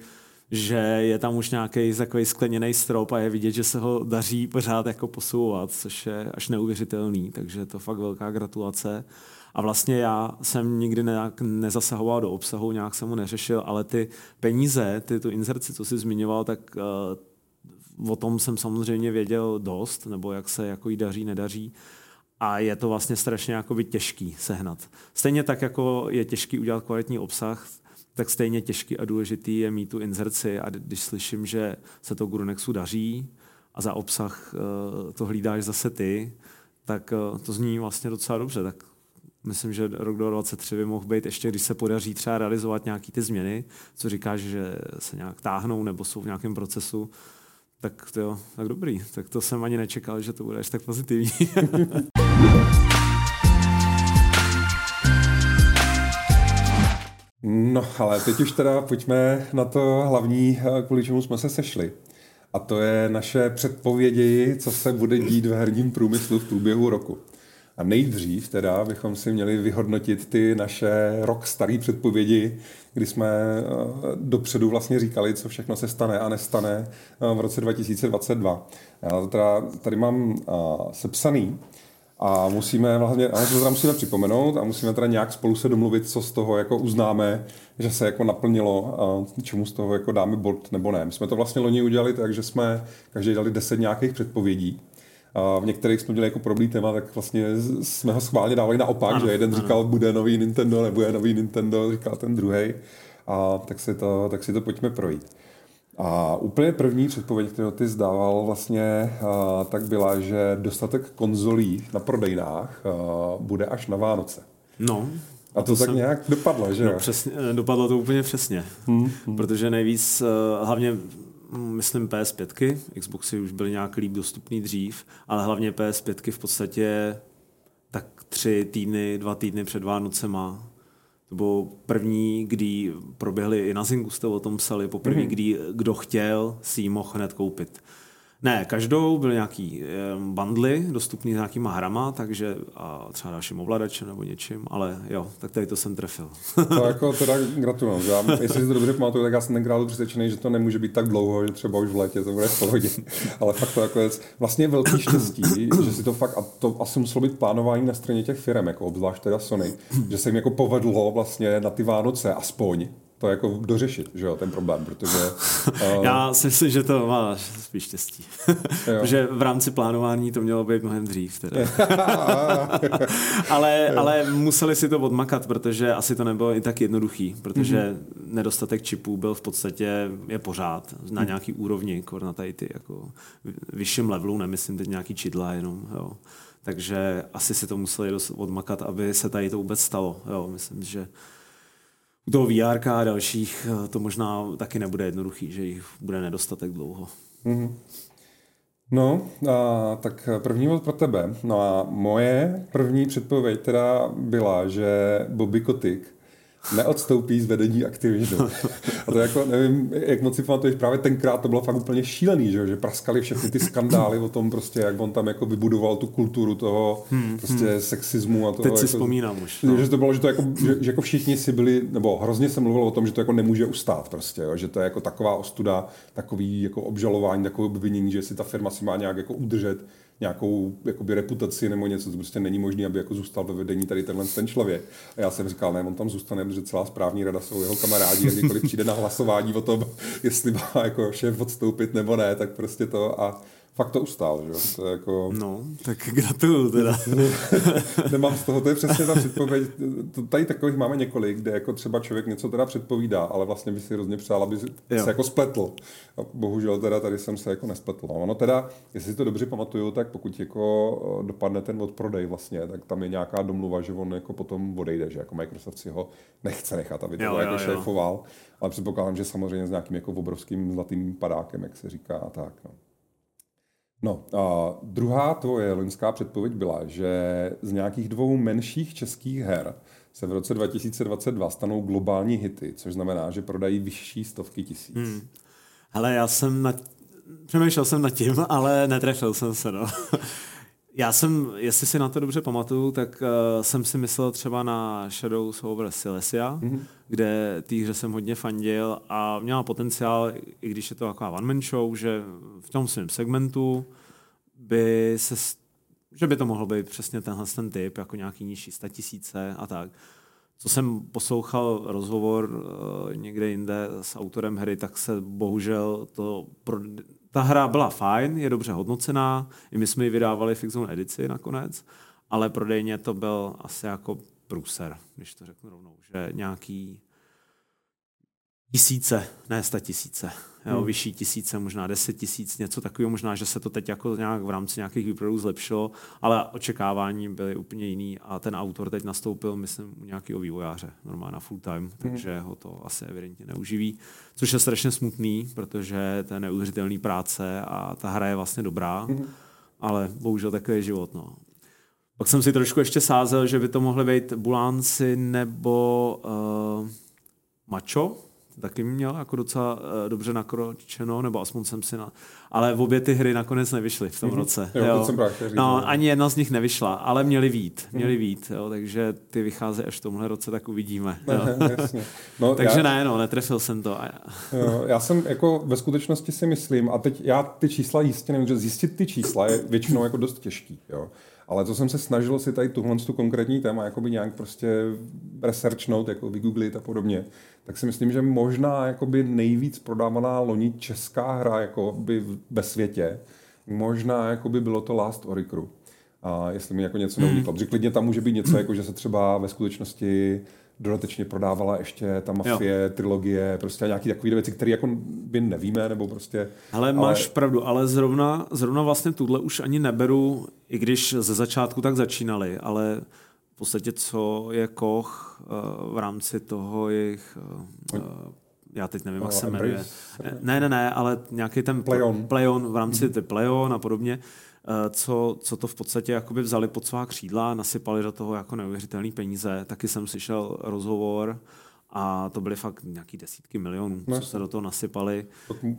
že je tam už nějaký takový skleněný strop a je vidět, že se ho daří pořád jako posouvat, což je až neuvěřitelný, takže to fakt velká gratulace. A vlastně já jsem nikdy nějak nezasahoval do obsahu, nějak jsem mu neřešil, ale ty peníze, ty tu inzerci, co jsi zmiňoval, tak uh, o tom jsem samozřejmě věděl dost, nebo jak se jako jí daří, nedaří. A je to vlastně strašně těžký sehnat. Stejně tak, jako je těžký udělat kvalitní obsah, tak stejně těžký a důležitý je mít tu inzerci a když slyším, že se to Grunexu daří a za obsah uh, to hlídáš zase ty, tak uh, to zní vlastně docela dobře. Tak myslím, že rok 2023 by mohl být ještě, když se podaří třeba realizovat nějaké ty změny, co říkáš, že se nějak táhnou nebo jsou v nějakém procesu, tak to jo, tak dobrý. Tak to jsem ani nečekal, že to bude až tak pozitivní. No, ale teď už teda pojďme na to hlavní, eh, kvůli čemu jsme se sešli. A to je naše předpovědi, co se bude dít v herním průmyslu v průběhu roku. A nejdřív teda bychom si měli vyhodnotit ty naše rok staré předpovědi, kdy jsme eh, dopředu vlastně říkali, co všechno se stane a nestane eh, v roce 2022. Já teda tady mám sepsaný a musíme vlastně, ale to teda musíme připomenout a musíme teda nějak spolu se domluvit, co z toho jako uznáme, že se jako naplnilo a čemu z toho jako dáme bod nebo ne. My jsme to vlastně loni udělali tak, že jsme každý dali deset nějakých předpovědí. A v některých jsme měli jako problém téma, tak vlastně jsme ho schválně dávali naopak, ano, že jeden ano. říkal, bude nový Nintendo, nebude nový Nintendo, říkal ten druhý. A tak si to, tak si to pojďme projít. A úplně první předpověď, kterou ty zdával vlastně, tak byla, že dostatek konzolí na prodejnách bude až na Vánoce. No, a to, to tak jsem... nějak dopadlo, že no, Přesně, dopadlo to úplně přesně. Hmm, hmm. Protože nejvíc, hlavně hm, myslím PS5, Xboxy už byly nějak líp dostupný dřív, ale hlavně PS5 v podstatě tak tři týdny, dva týdny před Vánocema to bylo první, kdy proběhly, i na Zingu jste o tom psali, poprvé, mm-hmm. kdy kdo chtěl, si ji mohl hned koupit. Ne, každou byl nějaký bundly dostupný s nějakýma hrama, takže a třeba dalším ovladačem nebo něčím, ale jo, tak tady to jsem trefil. to jako teda gratuluju. Já, jestli si to dobře pamatuju, tak já jsem tenkrát přesvědčený, že to nemůže být tak dlouho, že třeba už v létě to bude v pohodě. ale fakt to jako je vlastně velký štěstí, že si to fakt, a to asi muselo být plánování na straně těch firm, jako obzvlášť teda Sony, že se jim jako povedlo vlastně na ty Vánoce aspoň to jako dořešit, že jo, ten problém, protože... Uh... Já si myslím, že to má spíš štěstí. protože v rámci plánování to mělo být mnohem dřív. Teda. ale, ale museli si to odmakat, protože asi to nebylo i tak jednoduchý, protože mm-hmm. nedostatek čipů byl v podstatě je pořád na nějaký úrovni, na tady ty jako vyšším levelu, nemyslím teď nějaký čidla jenom, jo. Takže asi si to museli odmakat, aby se tady to vůbec stalo. Jo. Myslím, že u toho VR a dalších eh, to možná taky nebude jednoduchý, že jich bude nedostatek dlouho. Mm-hmm. No, a, tak první bod pro tebe. No a moje první předpověď teda byla, že Bobby Kotick neodstoupí z vedení Activisionu. A to jako, nevím, jak moc si pamatuješ, právě tenkrát to bylo fakt úplně šílený, že, že praskali všechny ty skandály o tom prostě, jak on tam jako vybudoval tu kulturu toho hmm, prostě hmm. sexismu a toho. Teď si jako, vzpomínám už. No. Že to bylo, že to jako, že, že, jako všichni si byli, nebo hrozně se mluvilo o tom, že to jako nemůže ustát prostě, jo, že to je jako taková ostuda, takový jako obžalování, takové obvinění, že si ta firma si má nějak jako udržet nějakou jakoby, reputaci nebo něco, to prostě není možné, aby jako zůstal ve vedení tady tenhle ten člověk. A já jsem říkal, ne, on tam zůstane, protože celá správní rada jsou jeho kamarádi a kdykoliv přijde na hlasování o tom, jestli má jako šéf odstoupit nebo ne, tak prostě to a fakt to ustál, že To je jako... No, tak gratuluju teda. Nemám z toho, to je přesně ta předpověď. Tady takových máme několik, kde jako třeba člověk něco teda předpovídá, ale vlastně by si hrozně přál, aby jo. se jako spletl. A bohužel teda tady jsem se jako nespletl. No, ono teda, jestli si to dobře pamatuju, tak pokud jako eh, dopadne ten odprodej vlastně, tak tam je nějaká domluva, že on jako potom odejde, že jako Microsoft si ho nechce nechat, aby to jo, jako jo, šéfoval. Ale předpokládám, že samozřejmě s nějakým jako obrovským zlatým padákem, jak se říká a tak. No. No, a druhá tvoje loňská předpověď byla, že z nějakých dvou menších českých her se v roce 2022 stanou globální hity, což znamená, že prodají vyšší stovky tisíc. Hmm. Hele, já jsem na... přemýšlel jsem nad tím, ale netrefil jsem se, no. Já jsem, jestli si na to dobře pamatuju, tak uh, jsem si myslel třeba na Shadows over Silesia, mm-hmm. kde té hře jsem hodně fandil a měla potenciál, i když je to taková one-man show, že v tom svém segmentu by se, že by to mohl být přesně tenhle ten typ, jako nějaký nižší tisíce a tak. Co jsem poslouchal rozhovor uh, někde jinde s autorem hry, tak se bohužel to pro, ta hra byla fajn, je dobře hodnocená, i my jsme ji vydávali Xzone edici nakonec, ale prodejně to byl asi jako průser, když to řeknu rovnou, že nějaký tisíce, ne sta tisíce, jo, hmm. vyšší tisíce, možná deset tisíc, něco takového, možná, že se to teď jako nějak v rámci nějakých výprodů zlepšilo, ale očekávání byly úplně jiný a ten autor teď nastoupil, myslím, u nějakého vývojáře, normálně na full time, hmm. takže ho to asi evidentně neuživí, což je strašně smutný, protože to je neuvěřitelný práce a ta hra je vlastně dobrá, hmm. ale bohužel takový je život, no. Pak jsem si trošku ještě sázel, že by to mohly být Bulánci nebo uh, Macho, taky měl jako docela uh, dobře nakročeno, nebo aspoň jsem si na... Ale v obě ty hry nakonec nevyšly v tom mm-hmm. roce. Jo, jo. Jsem právě no, ani jedna z nich nevyšla, ale měli vít, mhm. měli vít, jo, takže ty vycházejí až v tomhle roce, tak uvidíme. Jo. no, takže já... ne, no, netrefil jsem to. jo, já jsem jako ve skutečnosti si myslím, a teď já ty čísla jistě nevím, že zjistit ty čísla je většinou jako dost těžký, jo. Ale to jsem se snažil si tady tuhle tu konkrétní téma jakoby nějak prostě researchnout, jako vygooglit a podobně. Tak si myslím, že možná jakoby nejvíc prodávaná loni česká hra jakoby ve světě, možná jakoby bylo to Last Oricru. a jestli mi jako něco neuniklo. Protože klidně tam může být něco, jako že se třeba ve skutečnosti dodatečně prodávala ještě ta mafie, jo. trilogie, prostě nějaké takové věci, které jako by nevíme, nebo prostě... Ale máš pravdu, ale zrovna, zrovna vlastně tuhle už ani neberu, i když ze začátku tak začínali, ale v podstatě co je Koch uh, v rámci toho jejich uh, já teď nevím, jak se jmenuje. Ne, ne, ne, ale nějaký ten playon, playon v rámci mm-hmm. playon a podobně. Uh, Eh, co, co to v podstatě jakoby vzali pod svá křídla, nasypali do toho jako neuvěřitelné peníze. Taky jsem slyšel rozhovor a to byly fakt nějaký desítky milionů, no. co se do toho nasypali.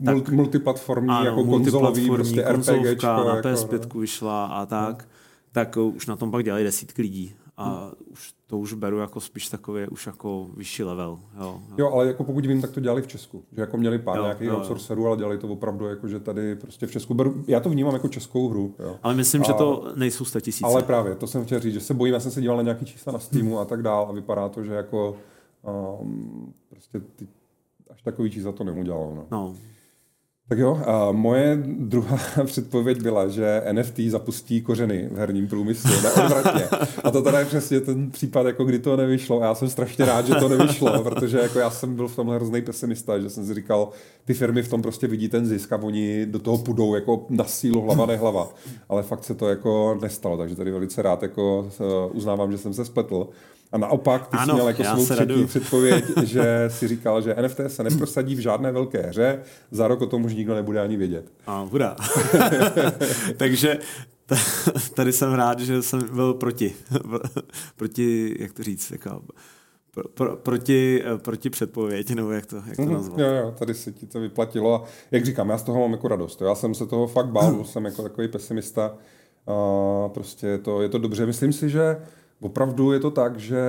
Tak, multiplatformní, ano, jako konzolový, prostě konzolovka, na PS5 jako, vyšla a tak. No. Tak už na tom pak dělali desítky lidí a hmm. už to už beru jako spíš takový už jako vyšší level. Jo, jo. jo, ale jako pokud vím, tak to dělali v Česku. Že jako měli pár jo, nějakých jo, outsourcerů, ale dělali to opravdu jako, že tady prostě v Česku beru, já to vnímám jako českou hru. Jo. Ale myslím, a, že to nejsou tisíce. Ale právě, to jsem chtěl říct, že se bojím, já jsem se díval na nějaký čísla na Steamu a tak dál a vypadá to, že jako um, prostě ty, až takový čísla to neudělalo. No. no. Tak jo, a moje druhá předpověď byla, že NFT zapustí kořeny v herním průmyslu, neodvratně. A to teda je přesně ten případ, jako kdy to nevyšlo. A já jsem strašně rád, že to nevyšlo, protože jako já jsem byl v tomhle hrozný pesimista, že jsem si říkal, ty firmy v tom prostě vidí ten zisk a oni do toho půjdou jako na sílu hlava nehlava. Ale fakt se to jako nestalo, takže tady velice rád jako eh, uznávám, že jsem se spletl. A naopak, ty ano, jsi měl jako svou třetí předpověď, že si říkal, že NFT se neprosadí v žádné velké hře, za rok o tom už nikdo nebude ani vědět. A bude. Takže tady jsem rád, že jsem byl proti. proti, jak to říct, jako, pro, pro, proti, proti předpověď, nebo jak to, jak to mhm. nazvat. Jo, jo, tady se ti to vyplatilo. A jak říkám, já z toho mám jako radost. Já jsem se toho fakt bál, jsem jako takový pesimista. A prostě je to, je to dobře. Myslím si, že opravdu je to tak, že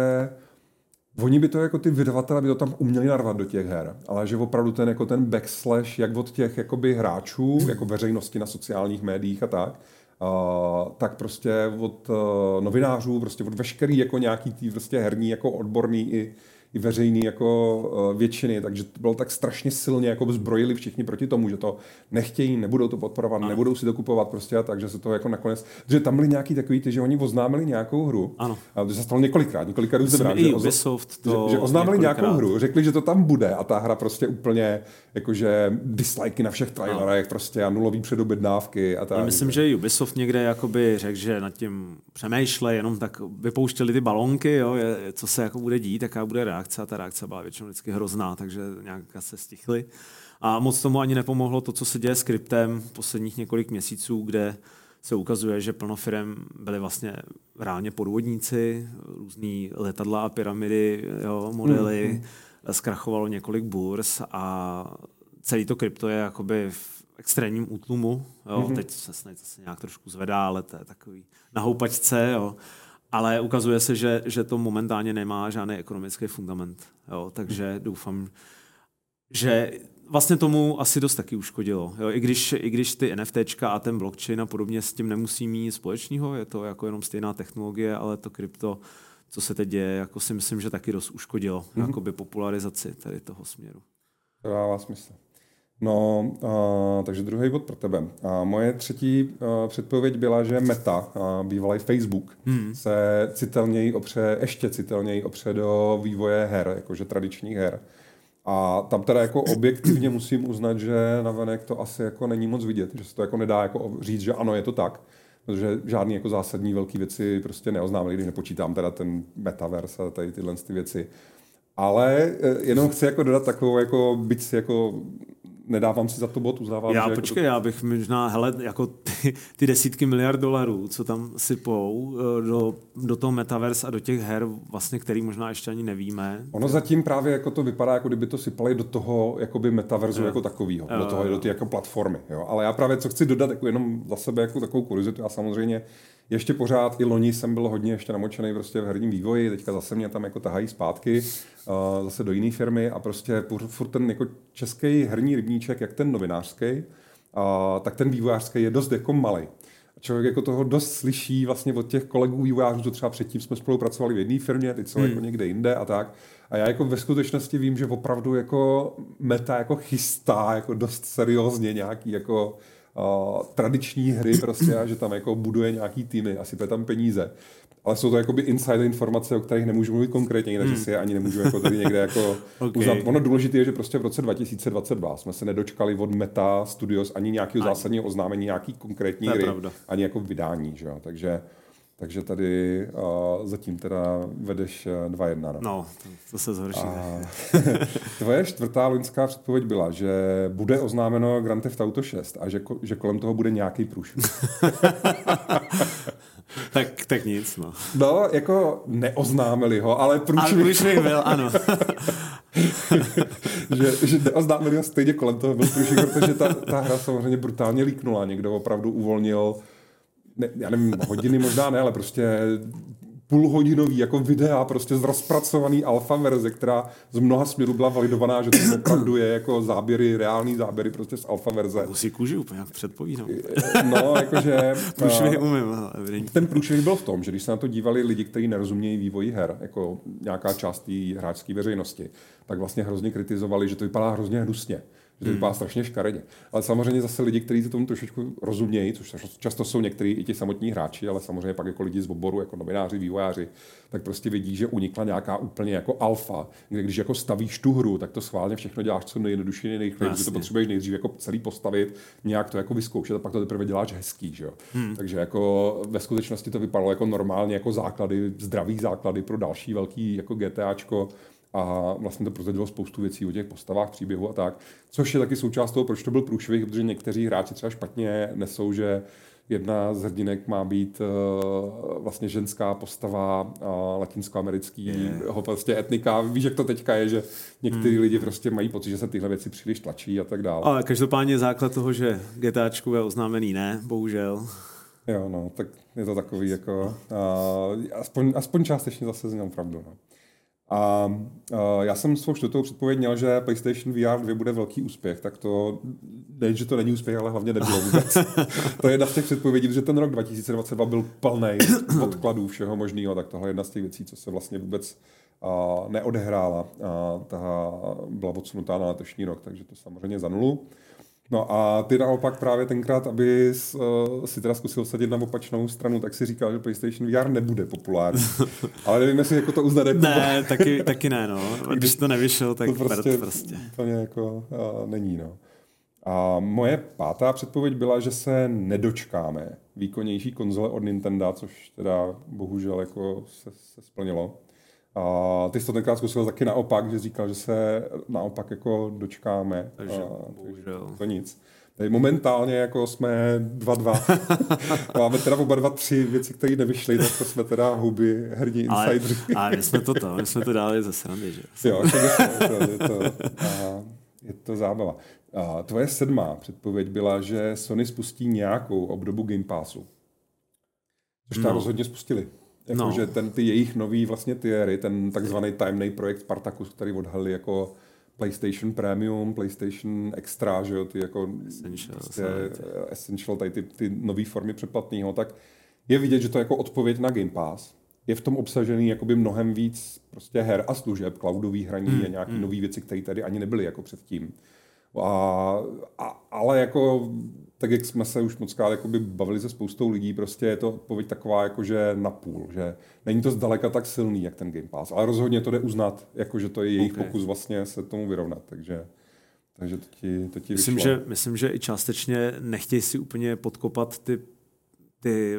Oni by to jako ty vydavatelé by to tam uměli narvat do těch her, ale že opravdu ten jako ten backslash, jak od těch jakoby hráčů, jako veřejnosti na sociálních médiích a tak, uh, tak prostě od uh, novinářů, prostě od veškerý jako nějaký tý prostě herní, jako odborný i i veřejný jako uh, většiny, takže to bylo tak strašně silně jako zbrojili všichni proti tomu, že to nechtějí, nebudou to podporovat, ano. nebudou si to kupovat prostě a tak, že se to jako nakonec, že tam byly nějaký takový ty, že oni oznámili nějakou hru. Ano. A to se stalo několikrát, několikrát už brát, že, Ubisoft to že, že oznámili nějakou hru, řekli, že to tam bude a ta hra prostě úplně jakože dislikey na všech trailerech prostě a nulový předobědnávky a tak. Já myslím, že Ubisoft někde jakoby řekl, že nad tím přemýšle, jenom tak vypouštěli ty balonky, jo, je, co se jako bude dít, jaká bude reakce reakce a ta reakce byla většinou vždycky hrozná, takže nějak se stichly. A moc tomu ani nepomohlo to, co se děje s kryptem posledních několik měsíců, kde se ukazuje, že plno firm byly vlastně reálně podvodníci, různý letadla a pyramidy, jo, modely, mm-hmm. zkrachovalo několik burs a celý to krypto je jakoby v extrémním útlumu. Jo. Mm-hmm. Teď se snad zase nějak trošku zvedá, ale to je takový na houpačce. Jo ale ukazuje se, že, že to momentálně nemá žádný ekonomický fundament. Jo? Takže doufám, že vlastně tomu asi dost taky uškodilo. Jo? I, když, I když ty NFTčka a ten blockchain a podobně s tím nemusí mít společného, je to jako jenom stejná technologie, ale to krypto, co se teď děje, jako si myslím, že taky dost uškodilo mm-hmm. popularizaci tady toho směru. To dává smysl. No, uh, takže druhý bod pro tebe. A moje třetí uh, předpověď byla, že Meta, uh, bývalý Facebook, hmm. se citelněji opře, ještě citelněji opře do vývoje her, jakože tradičních her. A tam teda jako objektivně musím uznat, že navenek to asi jako není moc vidět, že se to jako nedá jako říct, že ano, je to tak, protože žádný jako zásadní velké věci prostě neoznámili, když nepočítám teda ten metaverse a tady tyhle ty věci. Ale eh, jenom chci jako dodat takovou, jako, byť si jako nedávám si za to bod, uznávám. Já že počkej, jako to... já bych možná, hele, jako ty, ty desítky miliard dolarů, co tam sypou eh, do, do toho metaverse a do těch her, vlastně, který možná ještě ani nevíme. Ono zatím právě jako to vypadá, jako kdyby to sypali do toho jakoby metaverzu jo. jako takového, do toho, do té jako platformy. Jo. Ale já právě co chci dodat, jako jenom za sebe jako takovou kuriozitu, já samozřejmě ještě pořád i loni jsem byl hodně ještě namočený prostě v herním vývoji, teďka zase mě tam jako tahají zpátky, uh, zase do jiné firmy a prostě furt ten jako český herní rybníček, jak ten novinářský, uh, tak ten vývojářský je dost jako malý. Člověk jako toho dost slyší vlastně od těch kolegů vývojářů, co třeba předtím jsme spolupracovali v jedné firmě, teď jsou hmm. jako někde jinde a tak. A já jako ve skutečnosti vím, že opravdu jako meta jako chystá jako dost seriózně nějaký jako uh, tradiční hry prostě a že tam jako buduje nějaký týmy a sype tam peníze. Ale jsou to jakoby insider informace, o kterých nemůžu mluvit konkrétně, jinak hmm. si je ani nemůžu jako tady někde jako okay. uznat. Ono důležité je, že prostě v roce 2022 jsme se nedočkali od Meta Studios ani nějakého zásadního oznámení, nějaký konkrétní hry, pravda. ani jako vydání. Že jo? Takže takže tady uh, zatím teda vedeš 2-1. No, no to, to se zhorší. A, tvoje čtvrtá loňská předpověď byla, že bude oznámeno Grand Theft Auto 6 a že, že kolem toho bude nějaký průšvih. tak, tak nic, no. No, jako neoznámili ho, ale průšvih... Ale průšvih byl, ano. že, že neoznámili ho stejně kolem toho byl průšvih, protože ta, ta hra samozřejmě brutálně líknula. Někdo opravdu uvolnil ne, já nevím, hodiny možná ne, ale prostě půlhodinový jako videa, prostě z rozpracovaný alfa verze, která z mnoha směrů byla validovaná, že to opravdu je jako záběry, reální záběry prostě z alfa verze. Musí kůži úplně jak předpovídám. No, jakože... průšvih umím, ale Ten průšvih byl v tom, že když se na to dívali lidi, kteří nerozumějí vývoji her, jako nějaká část té hráčské veřejnosti, tak vlastně hrozně kritizovali, že to vypadá hrozně hnusně že to vypadá hmm. strašně škaredě. Ale samozřejmě zase lidi, kteří se tomu trošičku rozumějí, což často jsou někteří i ti samotní hráči, ale samozřejmě pak jako lidi z oboru, jako novináři, vývojáři, tak prostě vidí, že unikla nějaká úplně jako alfa, kde když jako stavíš tu hru, tak to schválně všechno děláš co nejjednodušeji, nejrychleji, protože to potřebuješ nejdřív jako celý postavit, nějak to jako vyzkoušet a pak to teprve děláš hezký, že jo. Hmm. Takže jako ve skutečnosti to vypadalo jako normálně jako základy, zdravý základy pro další velký jako GTAčko, a vlastně to prozradilo spoustu věcí o těch postavách, příběhu a tak, což je taky součást toho, proč to byl průšvih, protože někteří hráči třeba špatně nesou, že jedna z hrdinek má být uh, vlastně ženská postava uh, latinskoamerického prostě etnika. Víš, jak to teďka je, že někteří hmm. lidi prostě mají pocit, že se tyhle věci příliš tlačí a tak dále. Ale každopádně základ toho, že GTAčku je oznámený ne, bohužel. Jo, no, tak je to takový jako, uh, aspoň, aspoň částečně zase z pravdu. No. A uh, já jsem svou čtvrtou předpověď měl, že PlayStation VR 2 bude velký úspěch, tak to ne, že to není úspěch, ale hlavně nebylo vůbec. to je jedna z těch předpovědí, že ten rok 2022 byl plný odkladů všeho možného, tak tohle je jedna z těch věcí, co se vlastně vůbec uh, neodehrála. Uh, ta byla odsunutá na letošní rok, takže to samozřejmě za nulu. No a ty naopak právě tenkrát, aby uh, si teda zkusil sadit na opačnou stranu, tak si říkal, že PlayStation VR nebude populární. Ale nevím, jestli jako to uznat jako... Ne, taky, taky ne, no. Když to nevyšlo, tak to prostě, prostě. To jako uh, není, no. A moje pátá předpověď byla, že se nedočkáme výkonnější konzole od Nintendo, což teda bohužel jako se, se splnilo. A ty jsi to tenkrát zkusil taky naopak, že říkal, že se naopak jako dočkáme. Takže, a, bohužel. To nic. Tady momentálně jako jsme 2-2. Máme teda oba dva tři věci, které nevyšly, tak to jsme teda huby herní. Ale, ale my jsme to to, my jsme to dali ze srandy, že? Jo, to je to, a, je to zábava. A tvoje sedmá předpověď byla, že Sony spustí nějakou obdobu Game Passu. Což tam no. rozhodně spustili. Jako, no. ten, ty jejich nový vlastně tiery, ten takzvaný tajemný projekt Spartacus, který odhalili jako PlayStation Premium, PlayStation Extra, že jo, ty jako Essential, prostě, essential tady ty, ty nové formy předplatného, tak je vidět, že to je jako odpověď na Game Pass. Je v tom obsažený jakoby mnohem víc prostě her a služeb, cloudový hraní hmm. a nějaké hmm. nové věci, které tady ani nebyly jako předtím. A, a, ale jako tak jak jsme se už moc krát bavili se spoustou lidí, prostě je to odpověď taková jako, že na půl, že není to zdaleka tak silný, jak ten Game Pass, ale rozhodně to jde uznat, jako že to je jejich okay. pokus vlastně se tomu vyrovnat, takže, takže to ti, to ti myslím, že, myslím, že i částečně nechtějí si úplně podkopat ty, ty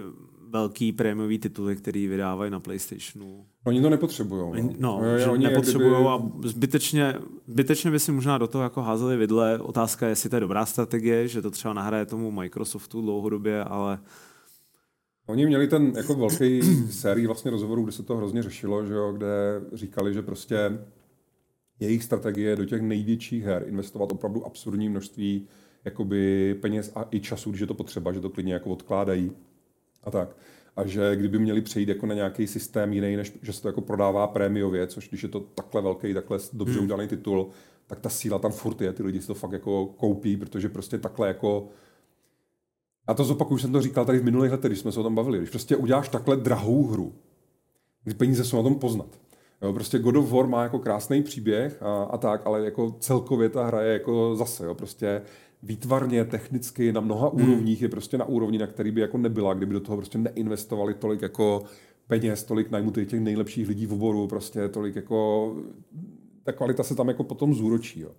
velký prémiový tituly, který vydávají na PlayStationu. Oni to nepotřebují. No, no že oni nepotřebují kdyby... a zbytečně, zbytečně by si možná do toho jako házeli vidle. Otázka je, jestli to je dobrá strategie, že to třeba nahraje tomu Microsoftu dlouhodobě, ale Oni měli ten jako velký sérii vlastně rozhovorů, kde se to hrozně řešilo, že jo, kde říkali, že prostě jejich strategie do těch největších her investovat opravdu absurdní množství jakoby peněz a i času, když je to potřeba, že to klidně jako odkládají a tak. A že kdyby měli přejít jako na nějaký systém jiný, než že se to jako prodává prémiově, což když je to takhle velký, takhle dobře hmm. udělaný titul, tak ta síla tam furt je, ty lidi si to fakt jako koupí, protože prostě takhle jako a to zopakuju, jsem to říkal tady v minulých letech, když jsme se o tom bavili. Když prostě uděláš takhle drahou hru, kdy peníze jsou na tom poznat. Jo, prostě God of War má jako krásný příběh a, a tak, ale jako celkově ta hra je jako zase, jo, prostě výtvarně, technicky, na mnoha hmm. úrovních je prostě na úrovni, na který by jako nebyla, kdyby do toho prostě neinvestovali tolik jako peněz, tolik najmu těch nejlepších lidí v oboru, prostě tolik jako ta kvalita se tam jako potom zúročí. Jo.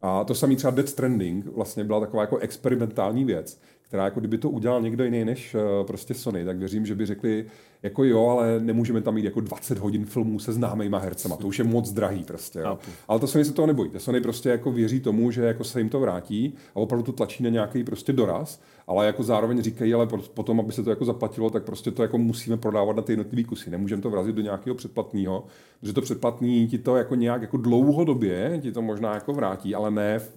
A to samý třeba Dead Stranding vlastně byla taková jako experimentální věc, která jako kdyby to udělal někdo jiný než uh, prostě Sony, tak věřím, že by řekli, jako jo, ale nemůžeme tam mít jako 20 hodin filmů se známýma hercema, to už je moc drahý prostě. Jo. Ale to Sony se toho nebojí. To Sony prostě jako věří tomu, že jako se jim to vrátí a opravdu to tlačí na nějaký prostě doraz, ale jako zároveň říkají, ale potom, aby se to jako zaplatilo, tak prostě to jako musíme prodávat na ty jednotlivé kusy. Nemůžeme to vrazit do nějakého předplatného, protože to předplatný ti to jako nějak jako dlouhodobě ti to možná jako vrátí, ale ne v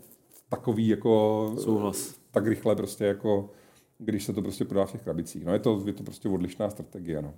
takový jako Souhlas. Tak rychle prostě jako když se to prostě prodá v těch krabicích. No je to, je to prostě odlišná strategie. No.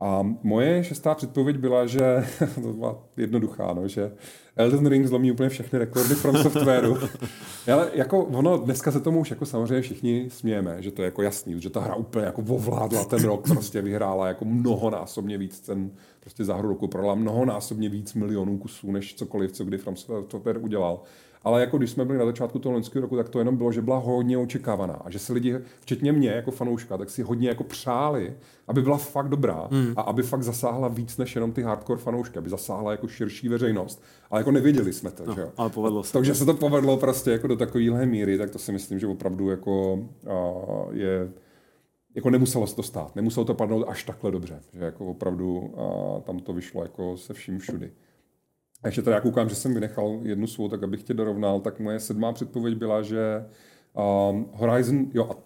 A moje šestá předpověď byla, že to byla jednoduchá, no, že Elden Ring zlomí úplně všechny rekordy From Softwareu. Ale jako ono, dneska se tomu už jako samozřejmě všichni smějeme, že to je jako jasný, že ta hra úplně jako ovládla ten rok, prostě vyhrála jako mnohonásobně víc cen prostě za hru roku, prodala mnohonásobně víc milionů kusů, než cokoliv, co kdy From Software udělal. Ale jako když jsme byli na začátku toho loňského roku, tak to jenom bylo, že byla hodně očekávaná a že se lidi, včetně mě jako fanouška, tak si hodně jako přáli, aby byla fakt dobrá hmm. a aby fakt zasáhla víc než jenom ty hardcore fanoušky, aby zasáhla jako širší veřejnost. Ale jako nevěděli jsme to, no, že jo. Ale povedlo se. Takže se to povedlo prostě jako do takovéhle míry, tak to si myslím, že opravdu jako uh, je jako nemuselo se to stát, nemuselo to padnout až takhle dobře, že jako opravdu uh, tam to vyšlo jako se vším všudy. A ještě teda já koukám, že jsem vynechal jednu svou, tak abych tě dorovnal, tak moje sedmá předpověď byla, že um, Horizon, jo, a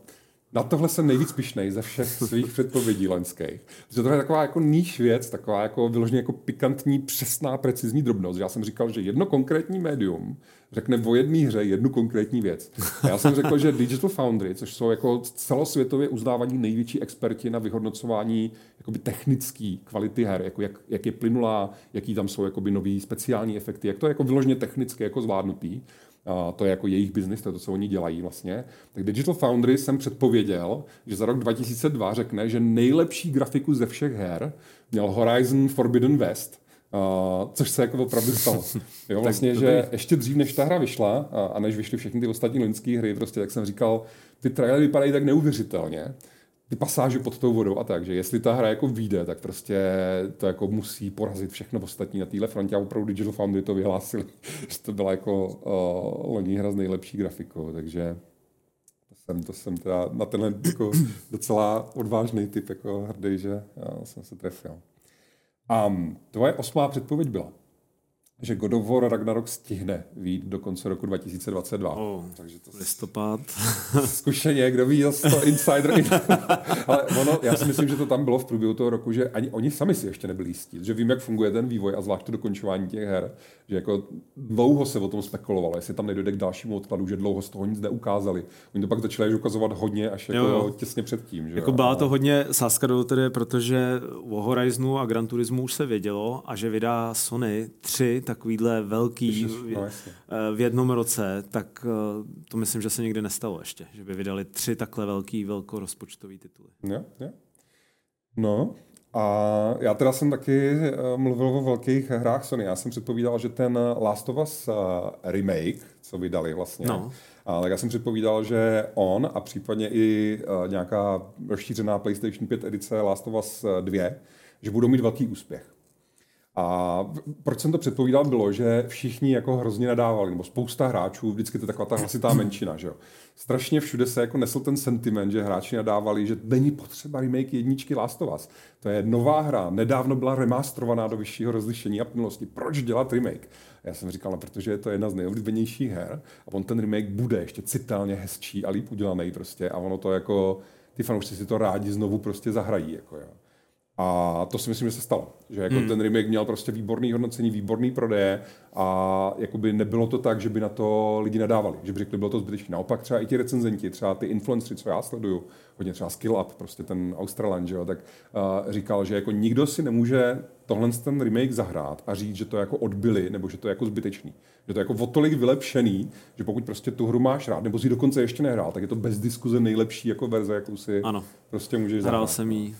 na tohle jsem nejvíc pišnej ze všech svých předpovědí lenských. Protože to je taková jako níž věc, taková jako vyloženě jako pikantní, přesná, precizní drobnost. Já jsem říkal, že jedno konkrétní médium řekne o jedné hře jednu konkrétní věc. A já jsem řekl, že Digital Foundry, což jsou jako celosvětově uznávaní největší experti na vyhodnocování jakoby technické kvality her, jako jak, jak je plynulá, jaký tam jsou jakoby nový speciální efekty, jak to je jako vyloženě technicky jako zvládnutý, to je jako jejich biznis, to je to, co oni dělají vlastně. Tak Digital Foundry jsem předpověděl, že za rok 2002 řekne, že nejlepší grafiku ze všech her měl Horizon Forbidden West, Uh, což se jako opravdu stalo. Jo, vlastně, že ještě dřív, než ta hra vyšla a, a než vyšly všechny ty ostatní loňské hry, prostě, jak jsem říkal, ty trailery vypadají tak neuvěřitelně, ty pasáže pod tou vodou a tak, že jestli ta hra jako vyjde, tak prostě to jako musí porazit všechno ostatní na téhle frontě a opravdu Digital Foundry to vyhlásili, že to byla jako uh, loní hra s nejlepší grafikou, takže to jsem, to jsem teda na tenhle jako docela odvážný typ jako hrdý, že já jsem se trefil. A tvoje osmá předpověď byla, že God of War Ragnarok stihne výjít do konce roku 2022. Oh, Takže to listopad. Zkušeně, kdo ví, zase to insider. Ale ono, já si myslím, že to tam bylo v průběhu toho roku, že ani oni sami si ještě nebyli jistí. Že vím, jak funguje ten vývoj a zvlášť to dokončování těch her. Že jako dlouho se o tom spekulovalo, jestli tam nedojde k dalšímu odkladu, že dlouho z toho nic neukázali. Oni to pak začali ukazovat hodně až jako jo, jo. těsně předtím. Že jako byla to hodně sáska do tedy, protože o Horizonu a Gran Turismo už se vědělo a že vydá Sony tři takovýhle velký v, no, v jednom roce, tak eh, to myslím, že se nikdy nestalo ještě, že by vydali tři takhle velký, velkorozpočtový tituly. Jo, jo. No, a já teda jsem taky eh, mluvil o velkých hrách Sony. Já jsem předpovídal, že ten Last of Us eh, remake, co vydali vlastně, no. A, tak já jsem předpovídal, že on a případně i nějaká rozšířená PlayStation 5 edice Last of Us 2, že budou mít velký úspěch. A proč jsem to předpovídal, bylo, že všichni jako hrozně nadávali, nebo spousta hráčů, vždycky to je taková ta hlasitá menšina, že jo. Strašně všude se jako nesl ten sentiment, že hráči nadávali, že není potřeba remake jedničky Last of Us. To je nová hra, nedávno byla remastrovaná do vyššího rozlišení a plnosti. Proč dělat remake? Já jsem říkal, no, protože je to jedna z nejoblíbenějších her a on ten remake bude ještě citelně hezčí a líp udělaný prostě a ono to jako, ty fanoušci si to rádi znovu prostě zahrají, jako jo. A to si myslím, že se stalo. Že jako hmm. ten remake měl prostě výborný hodnocení, výborný prodeje a jakoby nebylo to tak, že by na to lidi nadávali, že by řekli, bylo to zbytečné. Naopak třeba i ti recenzenti, třeba ty influencery, co já sleduju, hodně třeba Skill Up, prostě ten Australan, že jo, tak uh, říkal, že jako nikdo si nemůže tohle ten remake zahrát a říct, že to jako odbyli, nebo že to je jako zbytečný. Že to je jako o tolik vylepšený, že pokud prostě tu hru máš rád, nebo si dokonce ještě nehrál, tak je to bez diskuze nejlepší jako verze, jakou si ano. prostě můžeš zahrát. Hrál jsem jí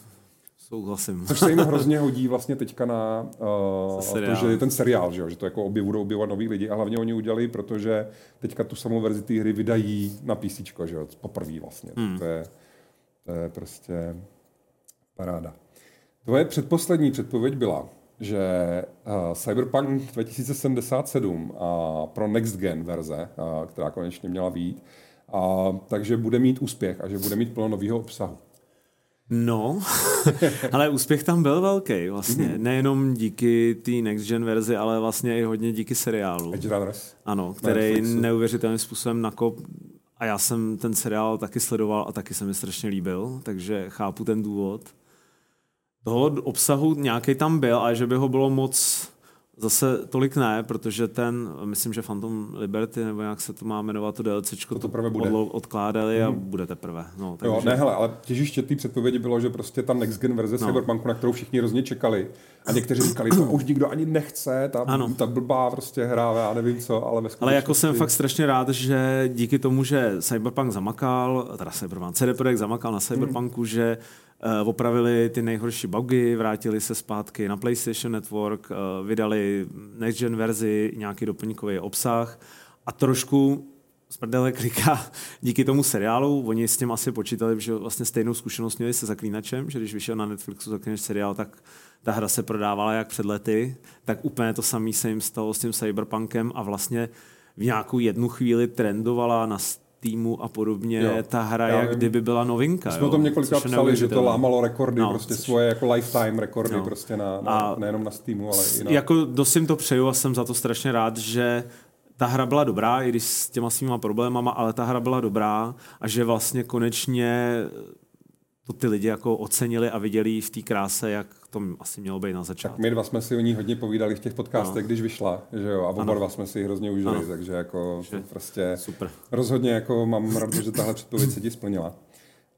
souhlasím. Což se jim hrozně hodí vlastně teďka na uh, to, že je ten seriál, že, jo? že to jako obě budou objevovat noví lidi a hlavně oni udělali, protože teďka tu samou verzi té hry vydají na PC, že jo? poprvé vlastně. Hmm. To, je, to je prostě paráda. Tvoje předposlední předpověď byla, že uh, Cyberpunk 2077 uh, pro Next Gen verze, uh, která konečně měla být, uh, takže bude mít úspěch a že bude mít plno nového obsahu. No, ale úspěch tam byl velký vlastně. Mm-hmm. Nejenom díky té next gen verzi, ale vlastně i hodně díky seriálu. Edge Runners. Ano, který neuvěřitelným způsobem nakop a já jsem ten seriál taky sledoval a taky se mi strašně líbil, takže chápu ten důvod. Toho obsahu nějaký tam byl, ale že by ho bylo moc Zase tolik ne, protože ten, myslím, že Phantom Liberty, nebo jak se to má jmenovat, to DLCčko, to, to bude. odkládali a hmm. bude teprve. No, takže... Jo, ne, hele, ale těžiště té předpovědi bylo, že prostě ta next gen verze no. Cyberpunku, na kterou všichni hrozně čekali, a někteří říkali, to už nikdo ani nechce, ta, ano. ta blbá prostě hra, já nevím co, ale ve Ale jako jsem fakt strašně rád, že díky tomu, že Cyberpunk zamakal, teda Cyberpunk, CD Projekt zamakal na Cyberpunku, hmm. že Uh, opravili ty nejhorší bugy, vrátili se zpátky na PlayStation Network, uh, vydali next gen verzi, nějaký doplňkový obsah a trošku z prdele klika díky tomu seriálu. Oni s tím asi počítali, že vlastně stejnou zkušenost měli se Zaklínačem, že když vyšel na Netflixu Zaklínač seriál, tak ta hra se prodávala jak před lety, tak úplně to samé se jim stalo s tím Cyberpunkem a vlastně v nějakou jednu chvíli trendovala na týmu a podobně jo. ta hra, jak vím. kdyby byla novinka. Jsme o tom několikrát psali, že to lámalo rekordy, no, prostě což... svoje jako lifetime rekordy, no. prostě na, na, a nejenom na Steamu, ale i na... Jako dost jim to přeju a jsem za to strašně rád, že ta hra byla dobrá, i když s těma svýma problémama, ale ta hra byla dobrá a že vlastně konečně to ty lidi jako ocenili a viděli v té kráse, jak to asi mělo být na začátku. Tak my dva jsme si o ní hodně povídali v těch podcastech, no. když vyšla, že jo, a oba dva jsme si ji hrozně užili, ano. takže jako že, prostě super. rozhodně jako mám rád, že tahle předpověď se ti splnila.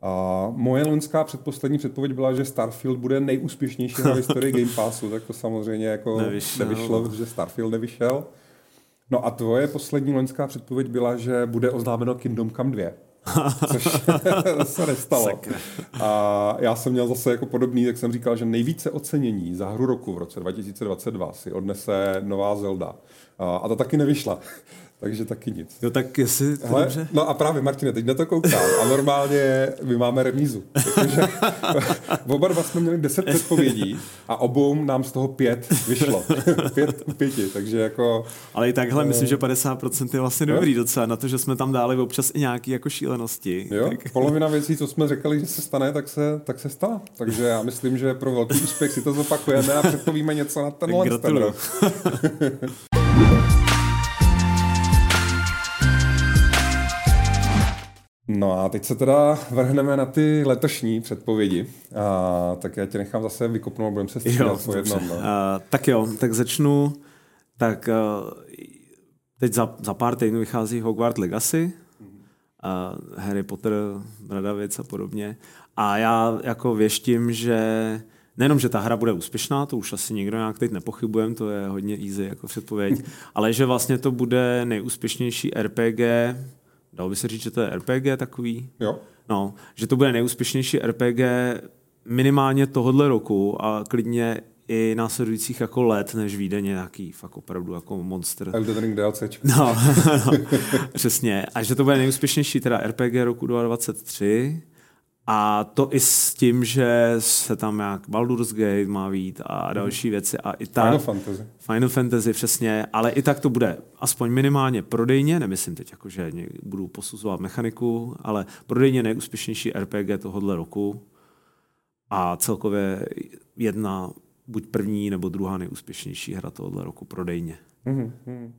A moje loňská předposlední předpověď byla, že Starfield bude nejúspěšnější na historii Game Passu, tak to samozřejmě jako nevyšlo, nevyšlo protože Starfield nevyšel. No a tvoje poslední loňská předpověď byla, že bude oznámeno Kingdom Come 2 což se nestalo. A já jsem měl zase jako podobný, tak jsem říkal, že nejvíce ocenění za hru roku v roce 2022 si odnese nová Zelda. A ta taky nevyšla takže taky nic. Jo, tak jestli to Hele, dobře. No a právě, Martine, teď na to koukám a normálně my máme remízu. Takže oba dva jsme měli deset předpovědí a obou nám z toho pět vyšlo. pět pěti, takže jako... Ale i takhle uh, myslím, že 50% je vlastně dobrý jo? docela na to, že jsme tam dali občas i nějaké jako šílenosti. Jo, tak... polovina věcí, co jsme řekli, že se stane, tak se, tak se stala. Takže já myslím, že pro velký úspěch si to zopakujeme a předpovíme něco na tenhle ten rok. No a teď se teda vrhneme na ty letošní předpovědi. A, tak já tě nechám zase vykopnout, budeme se střídat po jednom. No. Uh, tak jo, tak začnu. Tak uh, teď za, za pár týdnů vychází Hogwarts Legacy, uh, Harry Potter, Bradavic a podobně. A já jako věštím, že nejenom, že ta hra bude úspěšná, to už asi nikdo nějak teď nepochybujem, to je hodně easy jako předpověď, ale že vlastně to bude nejúspěšnější RPG Dalo by se říct, že to je RPG takový? Jo. No, že to bude nejúspěšnější RPG minimálně tohohle roku a klidně i následujících jako let, než vyjde nějaký fakt opravdu jako monster. Elden Ring DLC. No, no, přesně. A že to bude nejúspěšnější teda RPG roku 2023 a to i s tím, že se tam jak Baldur's Gate má vít a další věci. A i tak, Final Fantasy. Final Fantasy, přesně. Ale i tak to bude aspoň minimálně prodejně, nemyslím teď jako, že budu posuzovat mechaniku, ale prodejně nejúspěšnější RPG tohohle roku a celkově jedna buď první nebo druhá nejúspěšnější hra tohohle roku prodejně. Mm-hmm.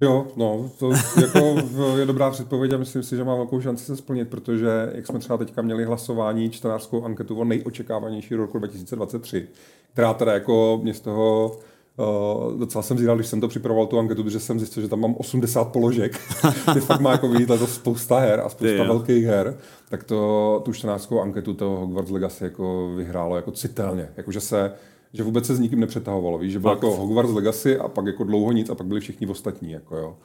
Jo, no, to jako je dobrá předpověď a myslím si, že má velkou šanci se splnit, protože jak jsme třeba teďka měli hlasování, čtenářskou anketu o nejočekávanější roku 2023, která teda jako mě z toho Uh, docela jsem zíral, když jsem to připravoval tu anketu, protože jsem zjistil, že tam mám 80 položek. Ty fakt má jako vidět to spousta her a spousta je, velkých her. Tak to, tu čtenářskou anketu toho Hogwarts Legacy jako vyhrálo jako citelně. Jako, že se že vůbec se s nikým nepřetahovalo, víš, že bylo jako Hogwarts Legacy a pak jako dlouho nic a pak byli všichni ostatní, jako jo.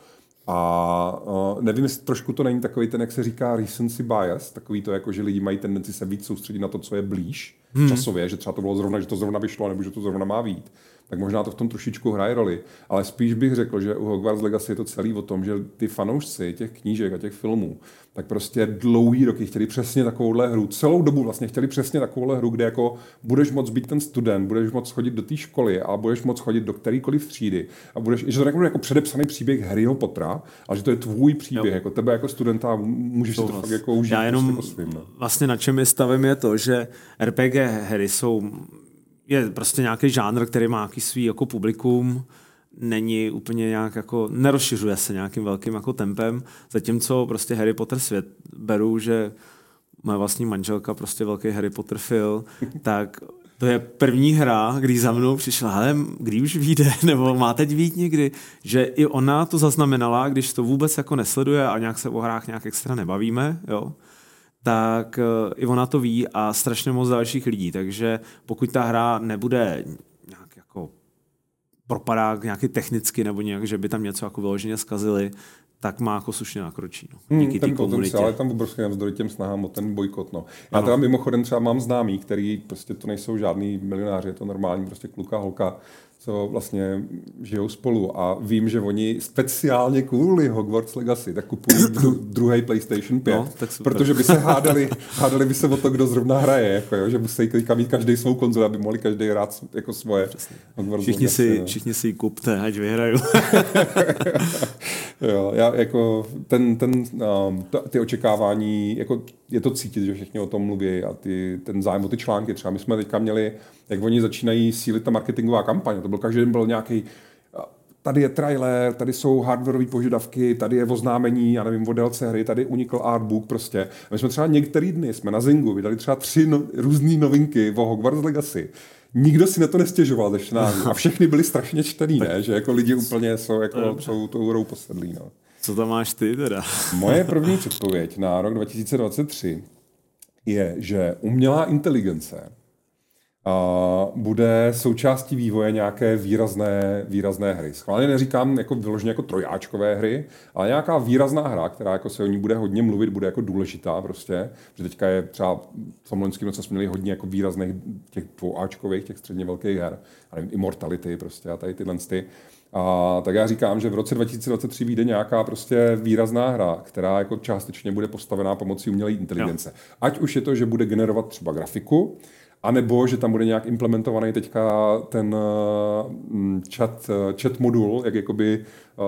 A uh, nevím, jestli trošku to není takový ten, jak se říká recency bias, takový to, jako, že lidi mají tendenci se víc soustředit na to, co je blíž, hmm. časově, že třeba to bylo zrovna, že to zrovna vyšlo, nebo že to zrovna má být tak možná to v tom trošičku hraje roli. Ale spíš bych řekl, že u Hogwarts Legacy je to celý o tom, že ty fanoušci těch knížek a těch filmů, tak prostě dlouhý roky chtěli přesně takovouhle hru. Celou dobu vlastně chtěli přesně takovouhle hru, kde jako budeš moc být ten student, budeš moc chodit do té školy a budeš moc chodit do kterýkoliv třídy a budeš, že to nebude jako předepsaný příběh Harryho Pottera, ale že to je tvůj příběh, jo. jako tebe jako studenta můžeš to si to fakt jako užít. Já jenom prostě svým, no. vlastně na čem je stavem je to, že RPG hry jsou je prostě nějaký žánr, který má nějaký svý jako publikum, není úplně nějak jako, nerozšiřuje se nějakým velkým jako tempem, zatímco prostě Harry Potter svět beru, že moje vlastní manželka prostě velký Harry Potter fil, tak to je první hra, kdy za mnou přišla, ale kdy už vyjde, nebo má teď vít někdy, že i ona to zaznamenala, když to vůbec jako nesleduje a nějak se o hrách nějak extra nebavíme, jo, tak eh, i ona to ví a strašně moc dalších lidí. Takže pokud ta hra nebude nějak jako propadá nějaký technicky nebo nějak, že by tam něco jako vyloženě zkazili, tak má jako slušně nakročí. No. Hmm, Díky hmm, ten komunitě. Ale tam obrovský navzdory těm snahám o ten bojkot. No. Já ano. teda mimochodem třeba mám známý, který prostě to nejsou žádný milionáři, je to normální prostě kluka, holka, co vlastně žijou spolu a vím, že oni speciálně kvůli Hogwarts Legacy tak kupují dru- druhý PlayStation 5, no, tak protože by se hádali, hádali by se o to, kdo zrovna hraje, jako jo, že musí mít každý svou konzoli, aby mohli každý hrát jako svoje. Hogwarts všichni, Legacy, si, no. všichni si ji kupte, ať vyhraju. jo, já jako ten, ten, um, to, ty očekávání, jako je to cítit, že všichni o tom mluví a ty, ten zájem o ty články. Třeba my jsme teďka měli, jak oni začínají sílit ta marketingová kampaň. To byl každý den byl nějaký tady je trailer, tady jsou hardwareové požadavky, tady je oznámení, já nevím, o délce hry, tady unikl artbook prostě. A my jsme třeba některý dny, jsme na Zingu vydali třeba tři no, různé novinky o Hogwarts Legacy. Nikdo si na to nestěžoval ze čtenářů. A všechny byly strašně čtený, ne? Že jako lidi úplně jsou, jako, jsou tou hrou posedlí. No. Co tam máš ty teda? Moje první předpověď na rok 2023 je, že umělá inteligence a bude součástí vývoje nějaké výrazné, výrazné hry. Schválně neříkám jako vyloženě jako trojáčkové hry, ale nějaká výrazná hra, která jako se o ní bude hodně mluvit, bude jako důležitá prostě, že teďka je třeba v tom loňském roce jsme měli hodně jako výrazných těch dvouáčkových, těch středně velkých her, a nevím, Immortality prostě a tady tyhle ty. A tak já říkám, že v roce 2023 vyjde nějaká prostě výrazná hra, která jako částečně bude postavená pomocí umělé inteligence. No. Ať už je to, že bude generovat třeba grafiku, a nebo, že tam bude nějak implementovaný teďka ten uh, chat, uh, chat modul, jak jakoby uh,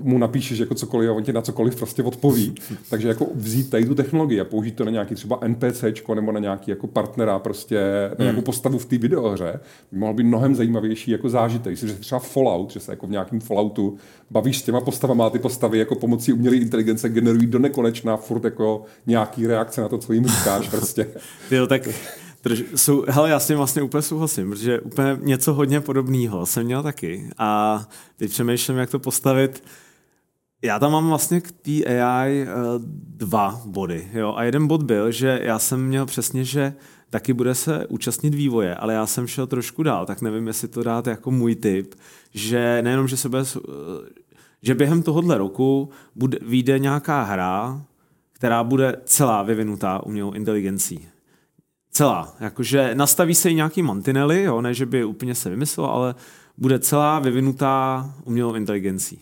mu napíšeš jako cokoliv a on ti na cokoliv prostě odpoví. Takže jako vzít tady tu technologii a použít to na nějaký třeba NPCčko nebo na nějaký jako partnera prostě, na nějakou hmm. postavu v té videohře, by mohl být mnohem zajímavější jako zážitek. Jestli třeba Fallout, že se jako v nějakém Falloutu bavíš s těma postavama a ty postavy jako pomocí umělé inteligence generují do nekonečna furt jako nějaký reakce na to, co jim říkáš prostě. jo, tak Drž, jsou, hele, já s tím vlastně úplně souhlasím, protože úplně něco hodně podobného jsem měl taky. A teď přemýšlím, jak to postavit. Já tam mám vlastně k té AI eh, dva body. Jo? A jeden bod byl, že já jsem měl přesně, že taky bude se účastnit vývoje, ale já jsem šel trošku dál, tak nevím, jestli to dát jako můj tip, že nejenom, že se bude, uh, že během tohohle roku bude, vyjde nějaká hra, která bude celá vyvinutá umělou inteligencí celá. Jakože nastaví se i nějaký mantinely, jo, ne, že by úplně se vymyslelo, ale bude celá vyvinutá umělou inteligencí.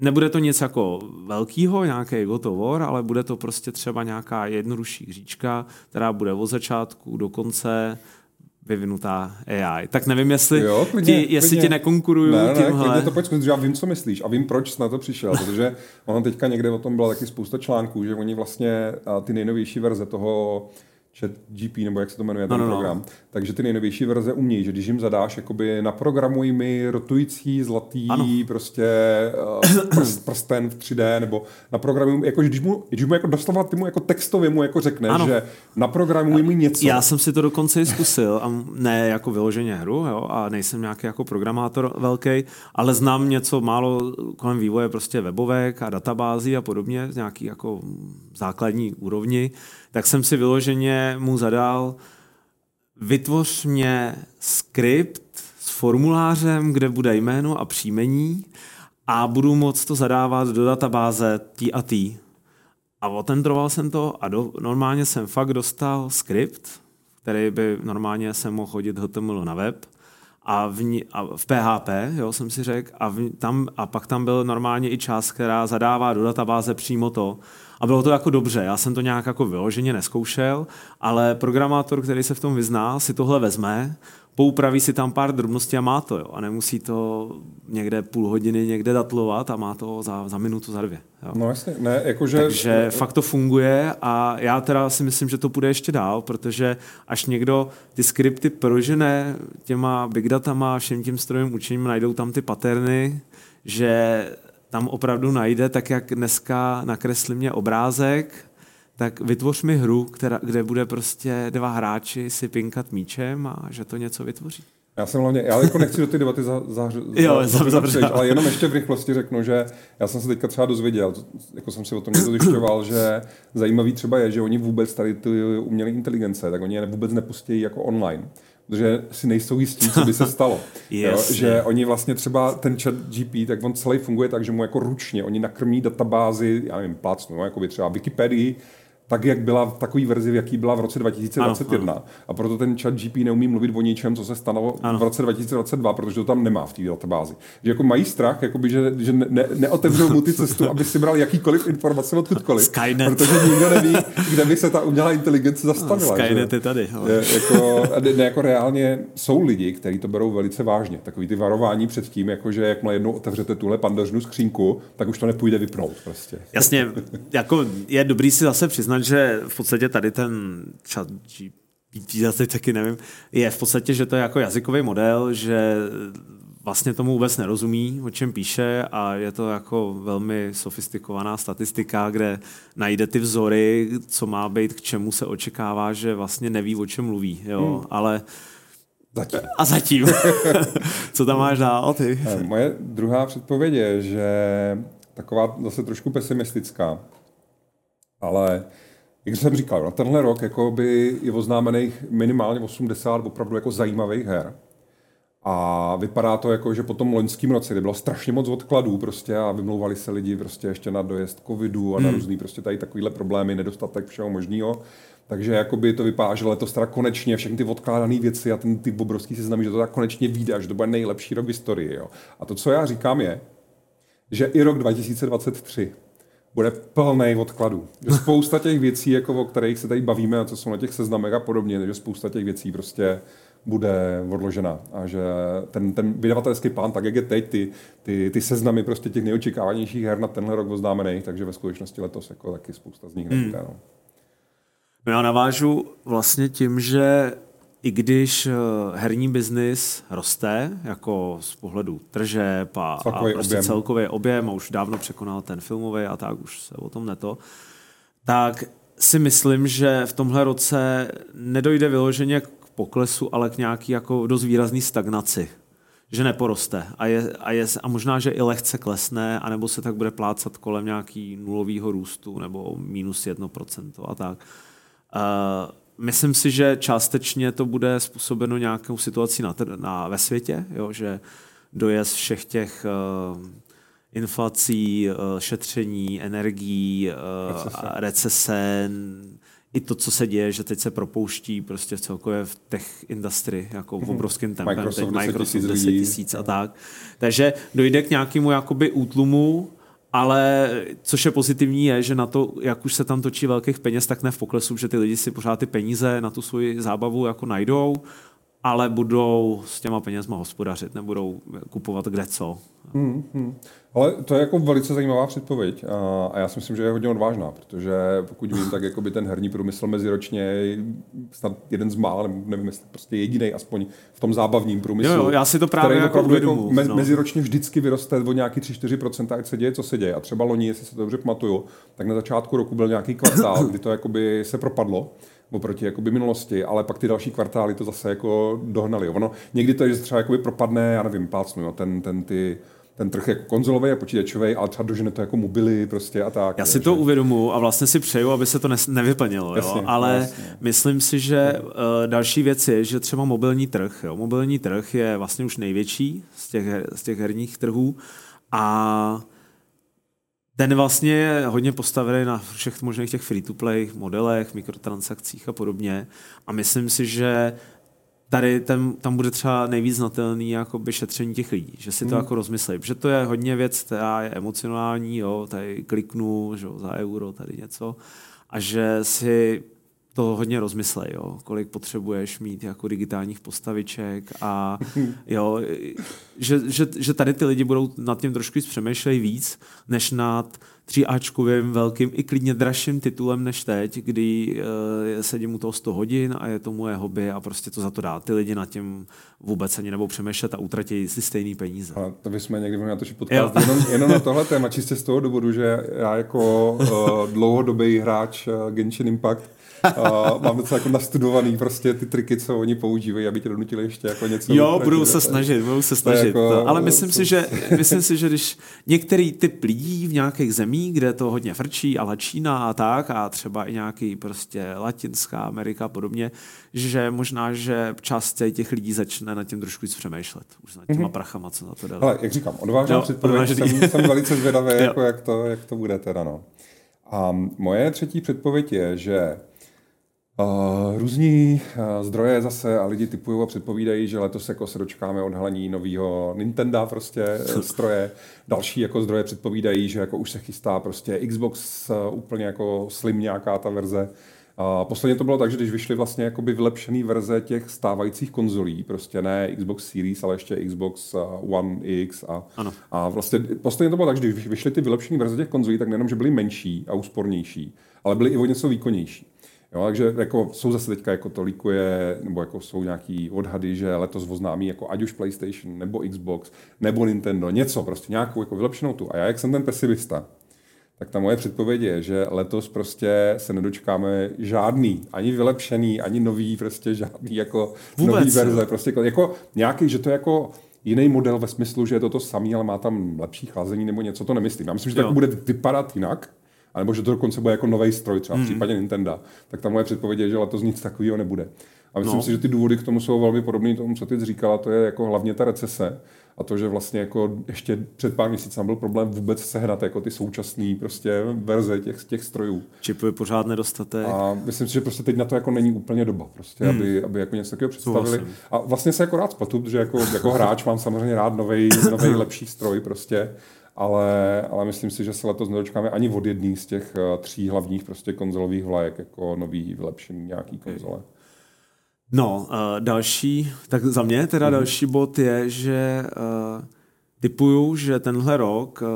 Nebude to nic jako velkýho, nějaký God of War, ale bude to prostě třeba nějaká jednodušší hříčka, která bude od začátku do konce vyvinutá AI. Tak nevím, jestli, jo, klidně, ti, jestli klidně. ti nekonkuruju ne, ne, tímhle. Ne, to pojď já vím, co myslíš a vím, proč jsi na to přišel, protože ono teďka někde o tom byla taky spousta článků, že oni vlastně ty nejnovější verze toho chat GP, nebo jak se to jmenuje, ten no, no, program. No. Takže ty nejnovější verze umějí, že když jim zadáš, jakoby naprogramuj mi rotující zlatý ano. prostě uh, prst, prsten v 3D, nebo naprogramuj, jako, když mu, když mu jako doslova ty mu jako textově mu jako řekneš, ano. že naprogramuj mi něco. Já jsem si to dokonce i zkusil, a ne jako vyloženě hru, jo, a nejsem nějaký jako programátor velký, ale znám něco málo kolem vývoje prostě webovek a databází a podobně, nějaký jako základní úrovni tak jsem si vyloženě mu zadal, vytvoř mě skript s formulářem, kde bude jméno a příjmení a budu moct to zadávat do databáze tý a tý. A otendroval jsem to a do, normálně jsem fakt dostal skript, který by normálně se mohl chodit HTML na web a v, ní, a v PHP, jo, jsem si řekl, a, v, tam, a pak tam byl normálně i část, která zadává do databáze přímo to. A bylo to jako dobře, já jsem to nějak jako vyloženě neskoušel, ale programátor, který se v tom vyzná, si tohle vezme, poupraví si tam pár drobností a má to, jo. A nemusí to někde půl hodiny někde datlovat a má to za, za minutu, za dvě. Jo. No jasně, ne, jakože... Takže fakt to funguje a já teda si myslím, že to půjde ještě dál, protože až někdo ty skripty prožene těma big datama, všem tím strojím učením, najdou tam ty paterny, že tam opravdu najde, tak jak dneska nakresli mě obrázek, tak vytvoř mi hru, která, kde bude prostě dva hráči si pinkat míčem a že to něco vytvoří. Já jsem hlavně, já jako nechci do té debaty za, za, jo, za, za, za ale jenom ještě v rychlosti řeknu, že já jsem se teďka třeba dozvěděl, jako jsem si o tom něco zjišťoval, že zajímavý třeba je, že oni vůbec tady ty umělé inteligence, tak oni je vůbec nepustí jako online že si nejsou jistí, co by se stalo. yes, jo? Že oni vlastně třeba ten chat GP, tak on celý funguje tak, že mu jako ručně, oni nakrmí databázy, já nevím, plácnu, jako by třeba Wikipedii, tak, jak byla v takové verzi, v jaký byla v roce 2021. Ano, ano. A proto ten chat GP neumí mluvit o ničem, co se stalo ano. v roce 2022, protože to tam nemá v té databázi. Že jako mají strach, jakoby, že, že ne, neotevřou mu ty cestu, aby si bral jakýkoliv informace odkudkoliv. Skynet. Protože nikdo neví, kde by se ta umělá inteligence zastavila. No, Skynet že? je tady. Je, jako, ne, jako reálně jsou lidi, kteří to berou velice vážně. Takový ty varování před tím, jako že jakmile jednou otevřete tuhle pandořnu skřínku, tak už to nepůjde vypnout. Prostě. Jasně, jako je dobrý si zase přiznat, přiznat, že v podstatě tady ten chat GPT, teď taky nevím, je v podstatě, že to je jako jazykový model, že vlastně tomu vůbec nerozumí, o čem píše a je to jako velmi sofistikovaná statistika, kde najde ty vzory, co má být, k čemu se očekává, že vlastně neví, o čem mluví, jo, hmm. ale Zatím. A zatím. Co tam máš dál ty? Eh, moje druhá předpověď je, že taková zase trošku pesimistická, ale jak jsem říkal, na tenhle rok jako by je oznámených minimálně 80 opravdu jako zajímavých her. A vypadá to jako, že po tom loňském roce, kdy bylo strašně moc odkladů prostě a vymlouvali se lidi prostě ještě na dojezd covidu a na hmm. různý prostě tady takovýhle problémy, nedostatek všeho možného. Takže jakoby to vypadá, že letos teda konečně všechny ty odkládané věci a ten, ty obrovský seznamy, že to tak konečně vyjde, že to bude nejlepší rok v historii. Jo. A to, co já říkám, je, že i rok 2023 bude plný odkladů. Že spousta těch věcí, jako o kterých se tady bavíme a co jsou na těch seznamech a podobně, že spousta těch věcí prostě bude odložena. A že ten, ten vydavatelský plán, tak jak je teď, ty, ty, ty seznamy prostě těch nejočekávanějších her na tenhle rok oznámených, takže ve skutečnosti letos jako taky spousta z nich nebude. Hmm. No. No já navážu vlastně tím, že i když eh, herní biznis roste, jako z pohledu tržeb a, a prostě objem. celkový objem, a už dávno překonal ten filmový a tak, už se o tom neto, tak si myslím, že v tomhle roce nedojde vyloženě k poklesu, ale k nějaký jako dost výrazný stagnaci. Že neporoste a, je, a, je, a možná, že i lehce klesne, anebo se tak bude plácat kolem nějaký nulového růstu nebo minus 1% a tak. Uh, myslím si, že částečně to bude způsobeno nějakou situací na, na, ve světě, jo, že dojezd všech těch uh, inflací, uh, šetření, energií, uh, recese. recese, i to, co se děje, že teď se propouští prostě celkově v tech industry, jako v mhm. obrovském tempem, Microsoft teď Microsoft 10 tisíc a tak. Takže dojde k nějakému jakoby útlumu ale což je pozitivní je, že na to, jak už se tam točí velkých peněz, tak ne v poklesu, že ty lidi si pořád ty peníze na tu svoji zábavu jako najdou, ale budou s těma penězma hospodařit, nebudou kupovat kde co. Hmm, hmm. Ale to je jako velice zajímavá předpověď a, a já si myslím, že je hodně odvážná, protože pokud vím, tak jako by ten herní průmysl meziročně je snad jeden z mála, nevím, jestli prostě jediný, aspoň v tom zábavním průmyslu. Jo, jo já si to právě jako uvědomu, jako me, no. meziročně vždycky vyroste o nějaký 3-4%, ať se děje, co se děje. A třeba loni, jestli se to dobře pamatuju, tak na začátku roku byl nějaký kvartál, kdy to jakoby se propadlo oproti jakoby minulosti, ale pak ty další kvartály to zase jako dohnali. Ono, někdy to je, že třeba jakoby propadne, já nevím, plácnu, jo, ten, ten ty ten trh jako konzolový a počítačový, ale třeba dožene to jako mobily prostě a tak. Já si to uvědomuji a vlastně si přeju, aby se to ne- nevyplnilo, jasně, jo? ale jasně. myslím si, že uh, další věc je, že třeba mobilní trh, jo? mobilní trh je vlastně už největší z těch, z těch herních trhů a ten vlastně je hodně postavený na všech možných těch free-to-play modelech, mikrotransakcích a podobně. A myslím si, že tady ten, tam bude třeba nejvíc znatelný jakoby šetření těch lidí, že si to hmm. jako rozmyslej, protože to je hodně věc, která je emocionální, jo, tady kliknu že jo, za euro, tady něco, a že si to hodně rozmyslej, jo, kolik potřebuješ mít jako digitálních postaviček a jo, že, že, že tady ty lidi budou nad tím trošku přemýšlej víc, než nad tříáčkovým velkým i klidně dražším titulem než teď, kdy uh, sedím u toho 100 hodin a je to moje hobby a prostě to za to dá. Ty lidi nad tím vůbec ani nebou přemýšlet a utratí si stejný peníze. A to bychom někdy mohli natočit podcast jenom, jenom na tohle téma, čistě z toho důvodu, že já jako uh, dlouhodobý hráč uh, Genshin Impact Uh, mám docela jako nastudovaný prostě ty triky, co oni používají, aby tě donutili ještě jako něco. Jo, budou se snažit, budou se snažit. Jako, to. Ale myslím si, že, myslím si, že když některý typ lidí v nějakých zemích, kde to hodně frčí, ale Čína a tak, a třeba i nějaký prostě Latinská Amerika a podobně, že možná, že část těch lidí začne nad tím trošku víc přemýšlet. Už nad těma mm-hmm. prachama, co na to dali. Ale jak říkám, odvážná předpověď, jsem, jsem velice zvědavý, jako jak, to, jak to bude teda. No. A moje třetí předpověď je, že Uh, různí uh, zdroje zase a lidi typují a předpovídají, že letos jako se dočkáme odhalení nového Nintendo prostě stroje. Další jako zdroje předpovídají, že jako už se chystá prostě Xbox uh, úplně jako slim nějaká ta verze. A posledně to bylo tak, že když vyšly vlastně jakoby vylepšený verze těch stávajících konzolí, prostě ne Xbox Series, ale ještě Xbox One X a, ano. a vlastně posledně to bylo tak, že když vyšly ty vylepšené verze těch konzolí, tak nejenom, že byly menší a úspornější, ale byly i o něco výkonnější. Jo, takže jako jsou zase teďka jako to je, nebo jako jsou nějaký odhady, že letos oznámí jako ať už PlayStation, nebo Xbox, nebo Nintendo, něco, prostě nějakou jako vylepšenou tu. A já, jak jsem ten pesimista, tak ta moje předpověď je, že letos prostě se nedočkáme žádný, ani vylepšený, ani nový, prostě žádný jako Vůbec, nový verze, jo. prostě jako, jako nějaký, že to je jako jiný model ve smyslu, že je to to samý, ale má tam lepší chlazení nebo něco, to nemyslím. Já myslím, že to jako bude vypadat jinak, anebo že to dokonce bude jako nový stroj, třeba v hmm. případě Nintendo, tak ta moje předpověď je, že letos nic takového nebude. A myslím no. si, že ty důvody k tomu jsou velmi podobné tomu, co ty říkala, to je jako hlavně ta recese a to, že vlastně jako ještě před pár měsíci byl problém vůbec sehnat jako ty současné prostě verze těch, těch strojů. Čipů je pořád nedostatek. A myslím si, že prostě teď na to jako není úplně doba, prostě, hmm. aby, aby jako něco takového představili. A vlastně se jako rád spatu, že jako, jako hráč mám samozřejmě rád nový lepší stroj prostě ale, ale myslím si, že se letos nedočkáme ani od jedné z těch uh, tří hlavních prostě konzolových vlajek, jako nový vylepšený nějaký konzole. No, uh, další, tak za mě teda mm-hmm. další bod je, že uh, typuju, že tenhle rok uh,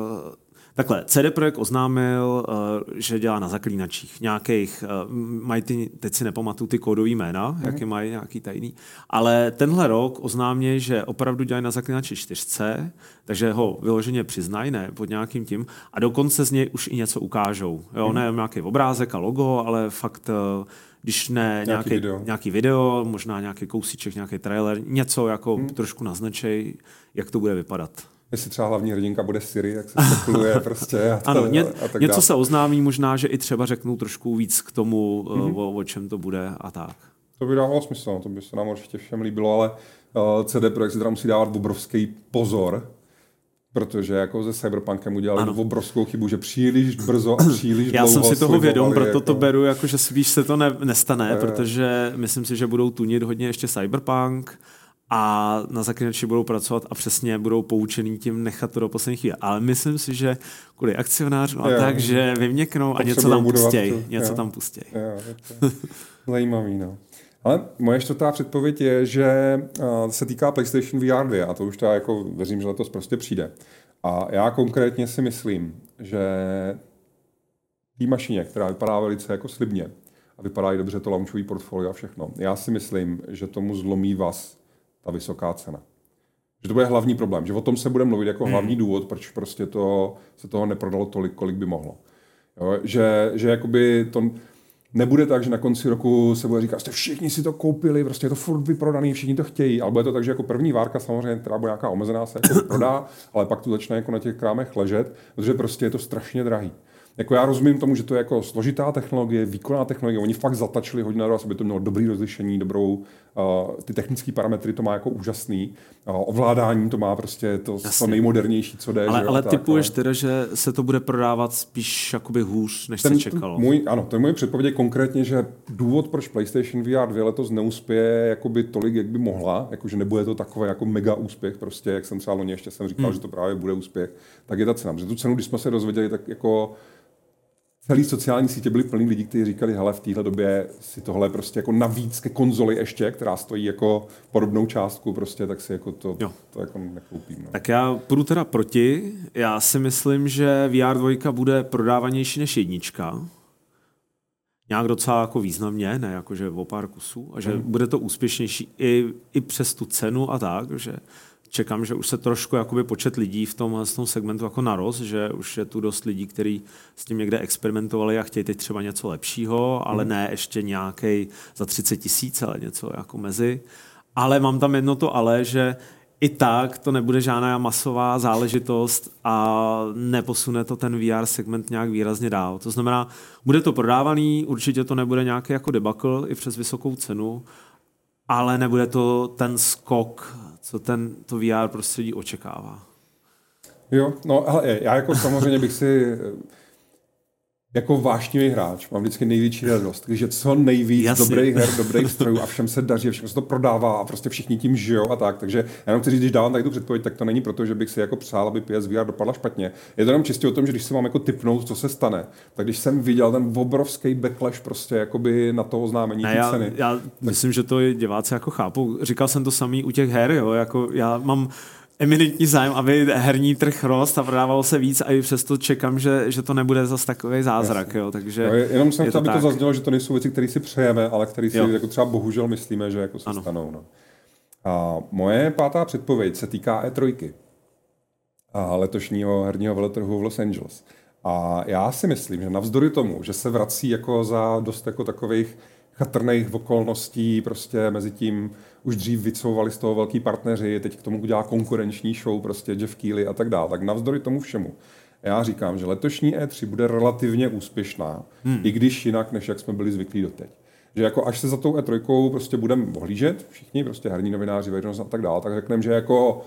Takhle, CD Projekt oznámil, uh, že dělá na zaklínačích. Nějakých, uh, mají ty, teď si nepamatuju ty kódový jména, mm. jaké mají, nějaký tajný. Ale tenhle rok oznámí, že opravdu dělají na zaklínači 4, takže ho vyloženě přiznají, ne pod nějakým tím. A dokonce z něj už i něco ukážou. Jo, mm. ne nějaký obrázek a logo, ale fakt uh, když ne nějaký, nějaký, video. nějaký video, možná nějaký kousíček, nějaký trailer, něco jako hmm. trošku naznačej, jak to bude vypadat jestli třeba hlavní hrdinka bude Siri, jak se spekuluje prostě. A to, ano, ně, a tak něco dál. se oznámí, možná, že i třeba řeknou trošku víc k tomu, mm-hmm. o, o čem to bude a tak. To by dávalo smysl, no, to by se nám určitě všem líbilo, ale uh, CD Projekt teda musí dávat obrovský pozor, protože jako se Cyberpunkem udělali ano. obrovskou chybu, že příliš brzo a příliš Já jsem si toho vědom, proto jako... to beru, jako, že spíš se to ne, nestane, je. protože myslím si, že budou tunit hodně ještě Cyberpunk, a na zaklinači budou pracovat a přesně budou poučený tím nechat to do poslední chvíle. Ale myslím si, že kvůli akcionářům a tak, že vyměknou a něco tam pustěj. Něco jo. tam pustěj. Jo, zajímavý, no. Ale moje čtvrtá předpověď je, že se týká PlayStation VR 2 a to už teda jako věřím, že letos prostě přijde. A já konkrétně si myslím, že té mašině, která vypadá velice jako slibně a vypadá i dobře to launchový portfolio a všechno, já si myslím, že tomu zlomí vás ta vysoká cena. Že to bude hlavní problém, že o tom se bude mluvit jako hmm. hlavní důvod, proč prostě to, se toho neprodalo tolik, kolik by mohlo. Jo, že, že jakoby to nebude tak, že na konci roku se bude říkat, jste všichni si to koupili, prostě je to furt vyprodaný, všichni to chtějí, ale bude to tak, že jako první várka samozřejmě, která bude nějaká omezená, se jako prodá, ale pak tu začne jako na těch krámech ležet, protože prostě je to strašně drahý. Jako já rozumím tomu, že to je jako složitá technologie, výkonná technologie, oni fakt zatačili hodně na aby to mělo dobrý rozlišení, dobrou, uh, ty technické parametry to má jako úžasný, uh, ovládání to má prostě to, to nejmodernější, co jde. Ale, že ale typuješ ale... teda, že se to bude prodávat spíš jakoby hůř, než ten, se čekalo. Můj, ano, to je můj předpověď je konkrétně, že důvod, proč PlayStation VR 2 letos neuspěje jakoby tolik, jak by mohla, jakože nebude to takové jako mega úspěch, prostě, jak jsem třeba loni ještě jsem říkal, hmm. že to právě bude úspěch, tak je ta cena. Protože tu cenu, když jsme se dozvěděli, tak jako celý sociální sítě byly plný lidí, kteří říkali, hele, v téhle době si tohle prostě jako navíc ke konzoli ještě, která stojí jako podobnou částku, prostě, tak si jako to, jo. to jako nekoupím. No. Tak já půjdu teda proti. Já si myslím, že VR 2 bude prodávanější než jednička. Nějak docela jako významně, ne jakože o pár kusů. A že hmm. bude to úspěšnější i, i přes tu cenu a tak, že čekám, že už se trošku jakoby počet lidí v tom, v tom segmentu jako narost, že už je tu dost lidí, kteří s tím někde experimentovali a chtějí teď třeba něco lepšího, ale hmm. ne ještě nějaký za 30 tisíc, ale něco jako mezi. Ale mám tam jedno to ale, že i tak to nebude žádná masová záležitost a neposune to ten VR segment nějak výrazně dál. To znamená, bude to prodávaný, určitě to nebude nějaký jako debakl i přes vysokou cenu, ale nebude to ten skok co ten to VR prostředí očekává. Jo, no ale já jako samozřejmě bych si jako vášnivý hráč mám vždycky největší radost, když je co nejvíc Jasně. dobrých her, dobrých strojů a všem se daří, všem se to prodává a prostě všichni tím žijou a tak. Takže já jenom chci říct, když dávám tady tu předpověď, tak to není proto, že bych si jako přál, aby PSVR dopadla špatně. Je to jenom čistě o tom, že když se mám jako typnout, co se stane, tak když jsem viděl ten obrovský backlash prostě jakoby na to oznámení té ceny. Já tak... myslím, že to diváci jako chápu. Říkal jsem to samý u těch her, jo, jako já mám eminentní zájem, aby herní trh rost a prodávalo se víc a i přesto čekám, že, že to nebude zase takový zázrak. Jo, takže jo, jenom jsem chtěl, aby to zaznělo, že to nejsou věci, které si přejeme, ale které si jako třeba bohužel myslíme, že jako se ano. stanou. No. A moje pátá předpověď se týká E3 a letošního herního veletrhu v Los Angeles. A já si myslím, že navzdory tomu, že se vrací jako za dost jako takových chatrných okolností, prostě mezi tím už dřív vycouvali z toho velký partneři, teď k tomu udělá konkurenční show, prostě Jeff Keely a tak dále. Tak navzdory tomu všemu, já říkám, že letošní E3 bude relativně úspěšná, hmm. i když jinak, než jak jsme byli zvyklí doteď. Že jako až se za tou E3 prostě budeme ohlížet, všichni, prostě herní novináři, veřejnost a tak dále, tak řekneme, že jako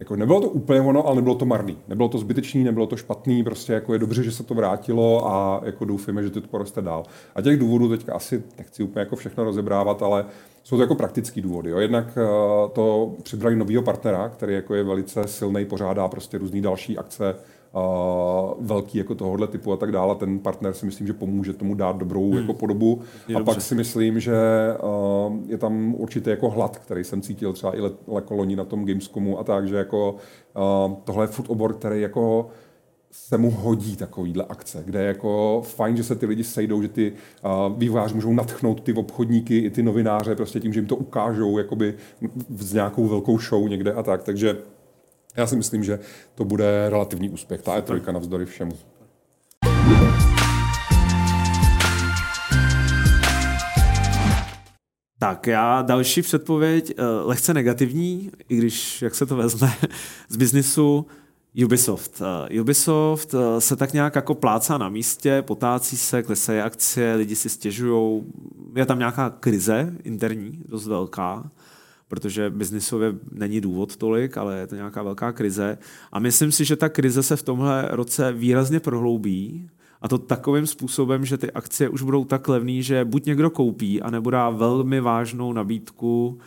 jako nebylo to úplně ono, ale nebylo to marný. Nebylo to zbytečný, nebylo to špatný, prostě jako je dobře, že se to vrátilo a jako doufíme, že to poroste dál. A těch důvodů teďka asi nechci úplně jako všechno rozebrávat, ale jsou to jako praktický důvody. Jo. Jednak uh, to přibrali nového partnera, který jako je velice silný, pořádá prostě různé další akce, velký jako tohohle typu a tak dále. Ten partner si myslím, že pomůže tomu dát dobrou hmm. jako podobu. Je a dobře. pak si myslím, že uh, je tam určitě jako hlad, který jsem cítil třeba i lekoloni na tom Gamescomu a tak, že jako uh, tohle je obor, který jako se mu hodí takovýhle akce, kde je jako fajn, že se ty lidi sejdou, že ty uh, vývojáři můžou natchnout ty obchodníky i ty novináře prostě tím, že jim to ukážou jakoby s nějakou velkou show někde a tak. Takže já si myslím, že to bude relativní úspěch. Ta E3 navzdory všemu. Tak já další předpověď, eh, lehce negativní, i když, jak se to vezme, z biznisu, Ubisoft. Uh, Ubisoft uh, se tak nějak jako plácá na místě, potácí se, klesají akcie, lidi si stěžují. Je tam nějaká krize interní, dost velká, protože biznisově není důvod tolik, ale je to nějaká velká krize. A myslím si, že ta krize se v tomhle roce výrazně prohloubí, a to takovým způsobem, že ty akcie už budou tak levné, že buď někdo koupí, anebo dá velmi vážnou nabídku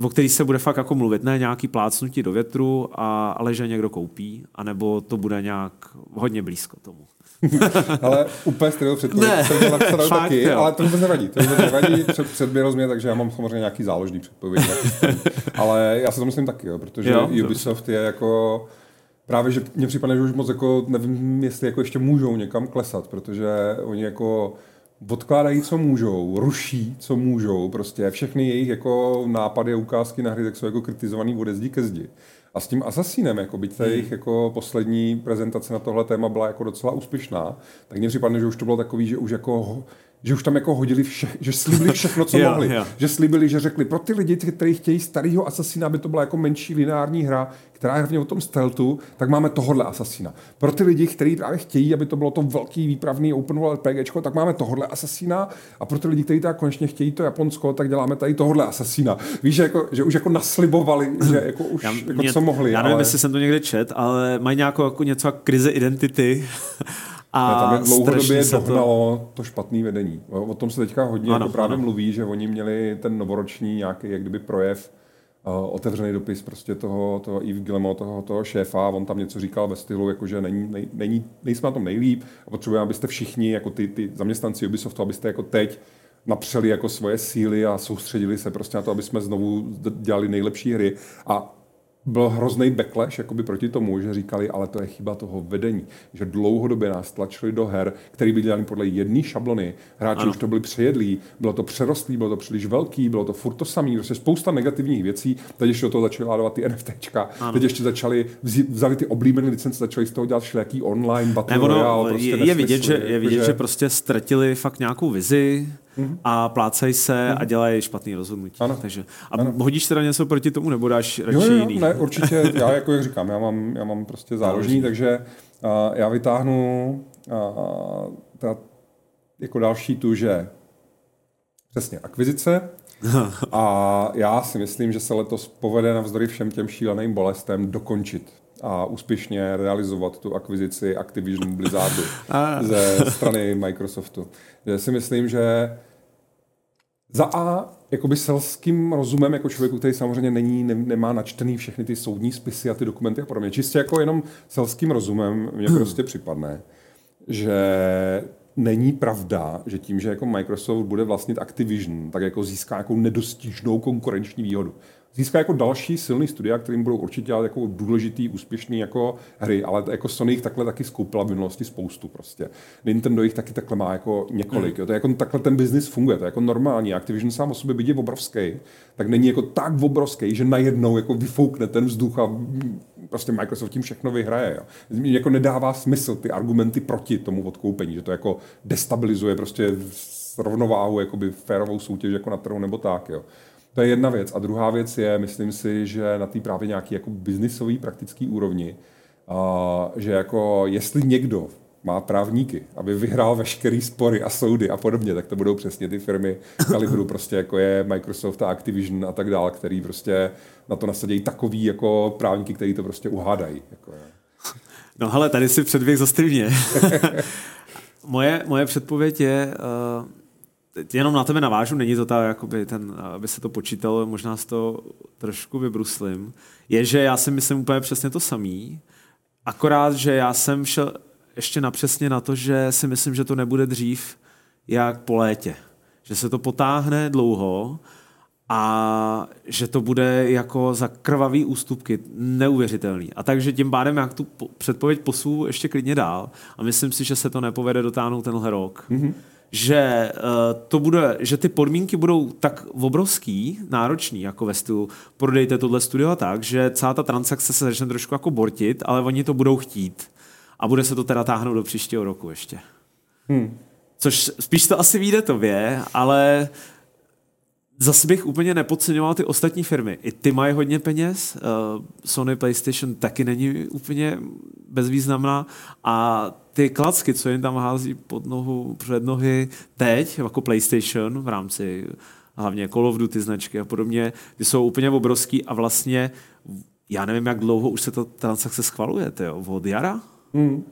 o který se bude fakt jako mluvit, ne nějaký plácnutí do větru, a, ale že někdo koupí, anebo to bude nějak hodně blízko tomu. ale úplně stejnou předpověď jsem měl taky, jo. ale to vůbec nevadí. To vůbec nevadí, před, předběhl mě, takže já mám samozřejmě nějaký záložný předpověď. ale já si to myslím taky, jo, protože jo, Ubisoft je jako právě, že mně připadne, že už moc jako, nevím, jestli jako ještě můžou někam klesat, protože oni jako odkládají, co můžou, ruší, co můžou, prostě všechny jejich jako nápady a ukázky na hry tak jsou jako kritizovaný od zdi ke zdi. A s tím Assassinem, jako byť ta jejich jako poslední prezentace na tohle téma byla jako docela úspěšná, tak mně připadne, že už to bylo takový, že už jako že už tam jako hodili vše, že slíbili všechno, co Jo, mohli. jo. Že slíbili, že řekli pro ty lidi, kteří chtějí starého Assassina, aby to byla jako menší lineární hra, která je hlavně o tom stealthu, tak máme tohohle Assassina. Pro ty lidi, kteří právě chtějí, aby to bylo to velký výpravný open world RPGčko, tak máme tohohle Assassina a pro ty lidi, kteří tak konečně chtějí to Japonsko, tak děláme tady tohohle Assassina. Víš, že, jako, že už jako naslibovali, že jako už jako mě- co mohli. Já nevím, ale... jestli jsem to někde čet, ale mají nějakou jako něco jako krize identity. A Ne, tam je dlouhodobě dohnalo to, to špatné vedení. O, tom se teďka hodně Ano, ano, jako právě ano. mluví, že oni měli ten novoroční nějaký jak kdyby projev, uh, otevřený dopis prostě toho, toho Yves Guillemot, toho, toho šéfa, on tam něco říkal ve stylu, jako že není, nej, není, nejsme na tom nejlíp a potřebujeme, abyste všichni, jako ty, ty zaměstnanci Ubisoftu, abyste jako teď napřeli jako svoje síly a soustředili se prostě na to, aby jsme znovu dělali nejlepší hry. A byl hrozný backlash jakoby proti tomu, že říkali, ale to je chyba toho vedení, že dlouhodobě nás tlačili do her, které byly dělány podle jedné šablony. Hráči ano. už to byli přejedlí, bylo to přerostlý, bylo to příliš velký, bylo to furt to samý, prostě spousta negativních věcí. Teď ještě do toho začali ládovat ty NFTčka, ano. teď ještě začali, vzali ty oblíbené licence, začali z toho dělat všelijaký online, battle Ne, ono, royale, prostě je, je, vidět, že, je vidět, že prostě ztratili fakt nějakou vizi a plácají se a dělají špatný rozhodnutí. Ano. Takže, a hodíš teda něco proti tomu, nebo dáš radši Jo, jo, jiný? ne, určitě, já jako jak říkám, já mám, já mám prostě záložní, takže uh, já vytáhnu uh, ta, jako další tu, že přesně akvizice a já si myslím, že se letos povede navzdory všem těm šíleným bolestem dokončit a úspěšně realizovat tu akvizici Activision Blizzardu ze strany Microsoftu. Já si myslím, že za A, jakoby selským rozumem, jako člověku, který samozřejmě není, ne, nemá načtený všechny ty soudní spisy a ty dokumenty a podobně. Čistě jako jenom selským rozumem mně prostě připadne, že není pravda, že tím, že jako Microsoft bude vlastnit Activision, tak jako získá jako nedostižnou konkurenční výhodu. Získá jako další silný studia, kterým budou určitě dělat jako důležitý, úspěšný jako hry, ale jako Sony jich takhle taky skoupila v minulosti spoustu prostě. Nintendo jich taky takhle má jako několik. Jo. To je jako takhle ten biznis funguje, to je jako normální. Activision sám o sobě je obrovský, tak není jako tak obrovský, že najednou jako vyfoukne ten vzduch a mm, prostě Microsoft tím všechno vyhraje. Jo. Jako nedává smysl ty argumenty proti tomu odkoupení, že to jako destabilizuje prostě rovnováhu, jakoby férovou soutěž jako na trhu nebo tak. Jo. To je jedna věc. A druhá věc je, myslím si, že na té právě nějaký jako biznisový, praktický úrovni, a, že jako jestli někdo má právníky, aby vyhrál veškerý spory a soudy a podobně, tak to budou přesně ty firmy kalibru, prostě jako je Microsoft a Activision a tak dále, který prostě na to nasadějí takový jako právníky, který to prostě uhádají. Jako, jo. No hele, tady si předběh za mě. moje, moje předpověď je, uh, teď jenom na tebe navážu, není to tak, jakoby aby se to počítalo, možná z to trošku vybruslím, je, že já si myslím úplně přesně to samý, akorát, že já jsem šel ještě napřesně na to, že si myslím, že to nebude dřív jak po létě. Že se to potáhne dlouho a že to bude jako za krvavý ústupky neuvěřitelný. A takže tím pádem jak tu po- předpověď posunu ještě klidně dál a myslím si, že se to nepovede dotáhnout tenhle rok. Mm-hmm. Že, uh, to bude, že ty podmínky budou tak obrovský, náročný, jako ve stylu prodejte tohle studio a tak, že celá ta transakce se začne trošku jako bortit, ale oni to budou chtít. A bude se to teda táhnout do příštího roku ještě. Hmm. Což spíš to asi vyjde tobě, ale zase bych úplně nepodceňoval ty ostatní firmy. I ty mají hodně peněz, uh, Sony PlayStation taky není úplně bezvýznamná a ty klacky, co jim tam hází pod nohu, před nohy teď, jako PlayStation v rámci hlavně Call of Duty značky a podobně, ty jsou úplně obrovský a vlastně já nevím, jak dlouho už se to transakce schvaluje, tyjo, od jara? Hmm.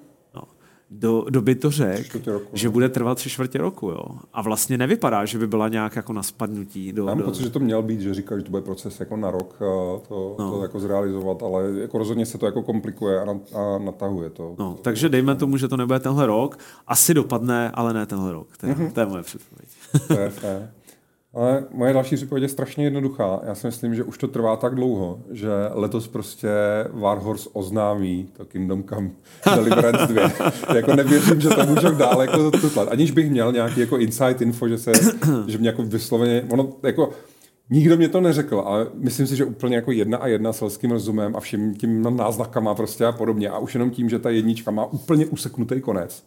Do, doby to řek, Čtvrtě roku, no. že bude trvat tři čtvrtě roku. Jo. A vlastně nevypadá, že by byla nějak jako na spadnutí. Do, Já mám do... pocit, že to měl být, že říká, že to bude proces jako na rok a to, No. to jako zrealizovat, ale jako rozhodně se to jako komplikuje a, na, a natahuje to. No, takže dejme tomu, že to nebude tenhle rok. Asi dopadne, ale ne tenhle rok. To je, Mhm. to je moje předpověď. To je fér. Ale moje další předpověď je strašně jednoduchá. Já si myslím, že už to trvá tak dlouho, že letos prostě Warhorse oznámí to Kingdom Come Deliverance 2. jako nevěřím, že to můžou dál jako tutlat. Aniž bych měl nějaký jako insight info, že se, že mě jako vysloveně, ono jako Nikdo mě to neřekl, ale myslím si, že úplně jako jedna a jedna selským rozumem a všem tím náznakama prostě a podobně. A už jenom tím, že ta jednička má úplně useknutý konec,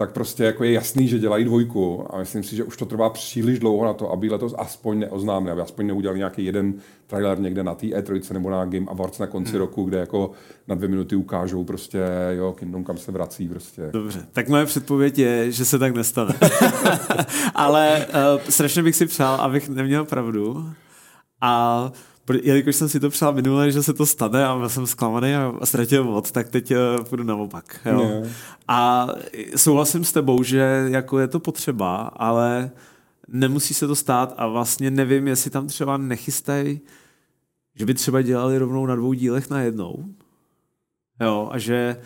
tak prostě jako je jasný, že dělají dvojku a myslím si, že už to trvá příliš dlouho na to, aby letos aspoň neoznámili, aby aspoň neudělali nějaký jeden trailer někde na té E3 nebo na Game Awards na konci hmm. roku, kde jako na dvě minuty ukážou prostě, jo, Kingdom kam se vrací prostě. Dobře, tak moje předpověď je, že se tak nestane. Ale uh, strašně bych si přál, abych neměl pravdu. A jelikož jsem si to přál minule, že se to stane a jsem zklamaný a ztratil vod, tak teď uh, půjdu naopak. Jo. Yeah. A souhlasím s tebou, že jako je to potřeba, ale nemusí se to stát a vlastně nevím, jestli tam třeba nechystají, že by třeba dělali rovnou na dvou dílech na jednou. Jo, a že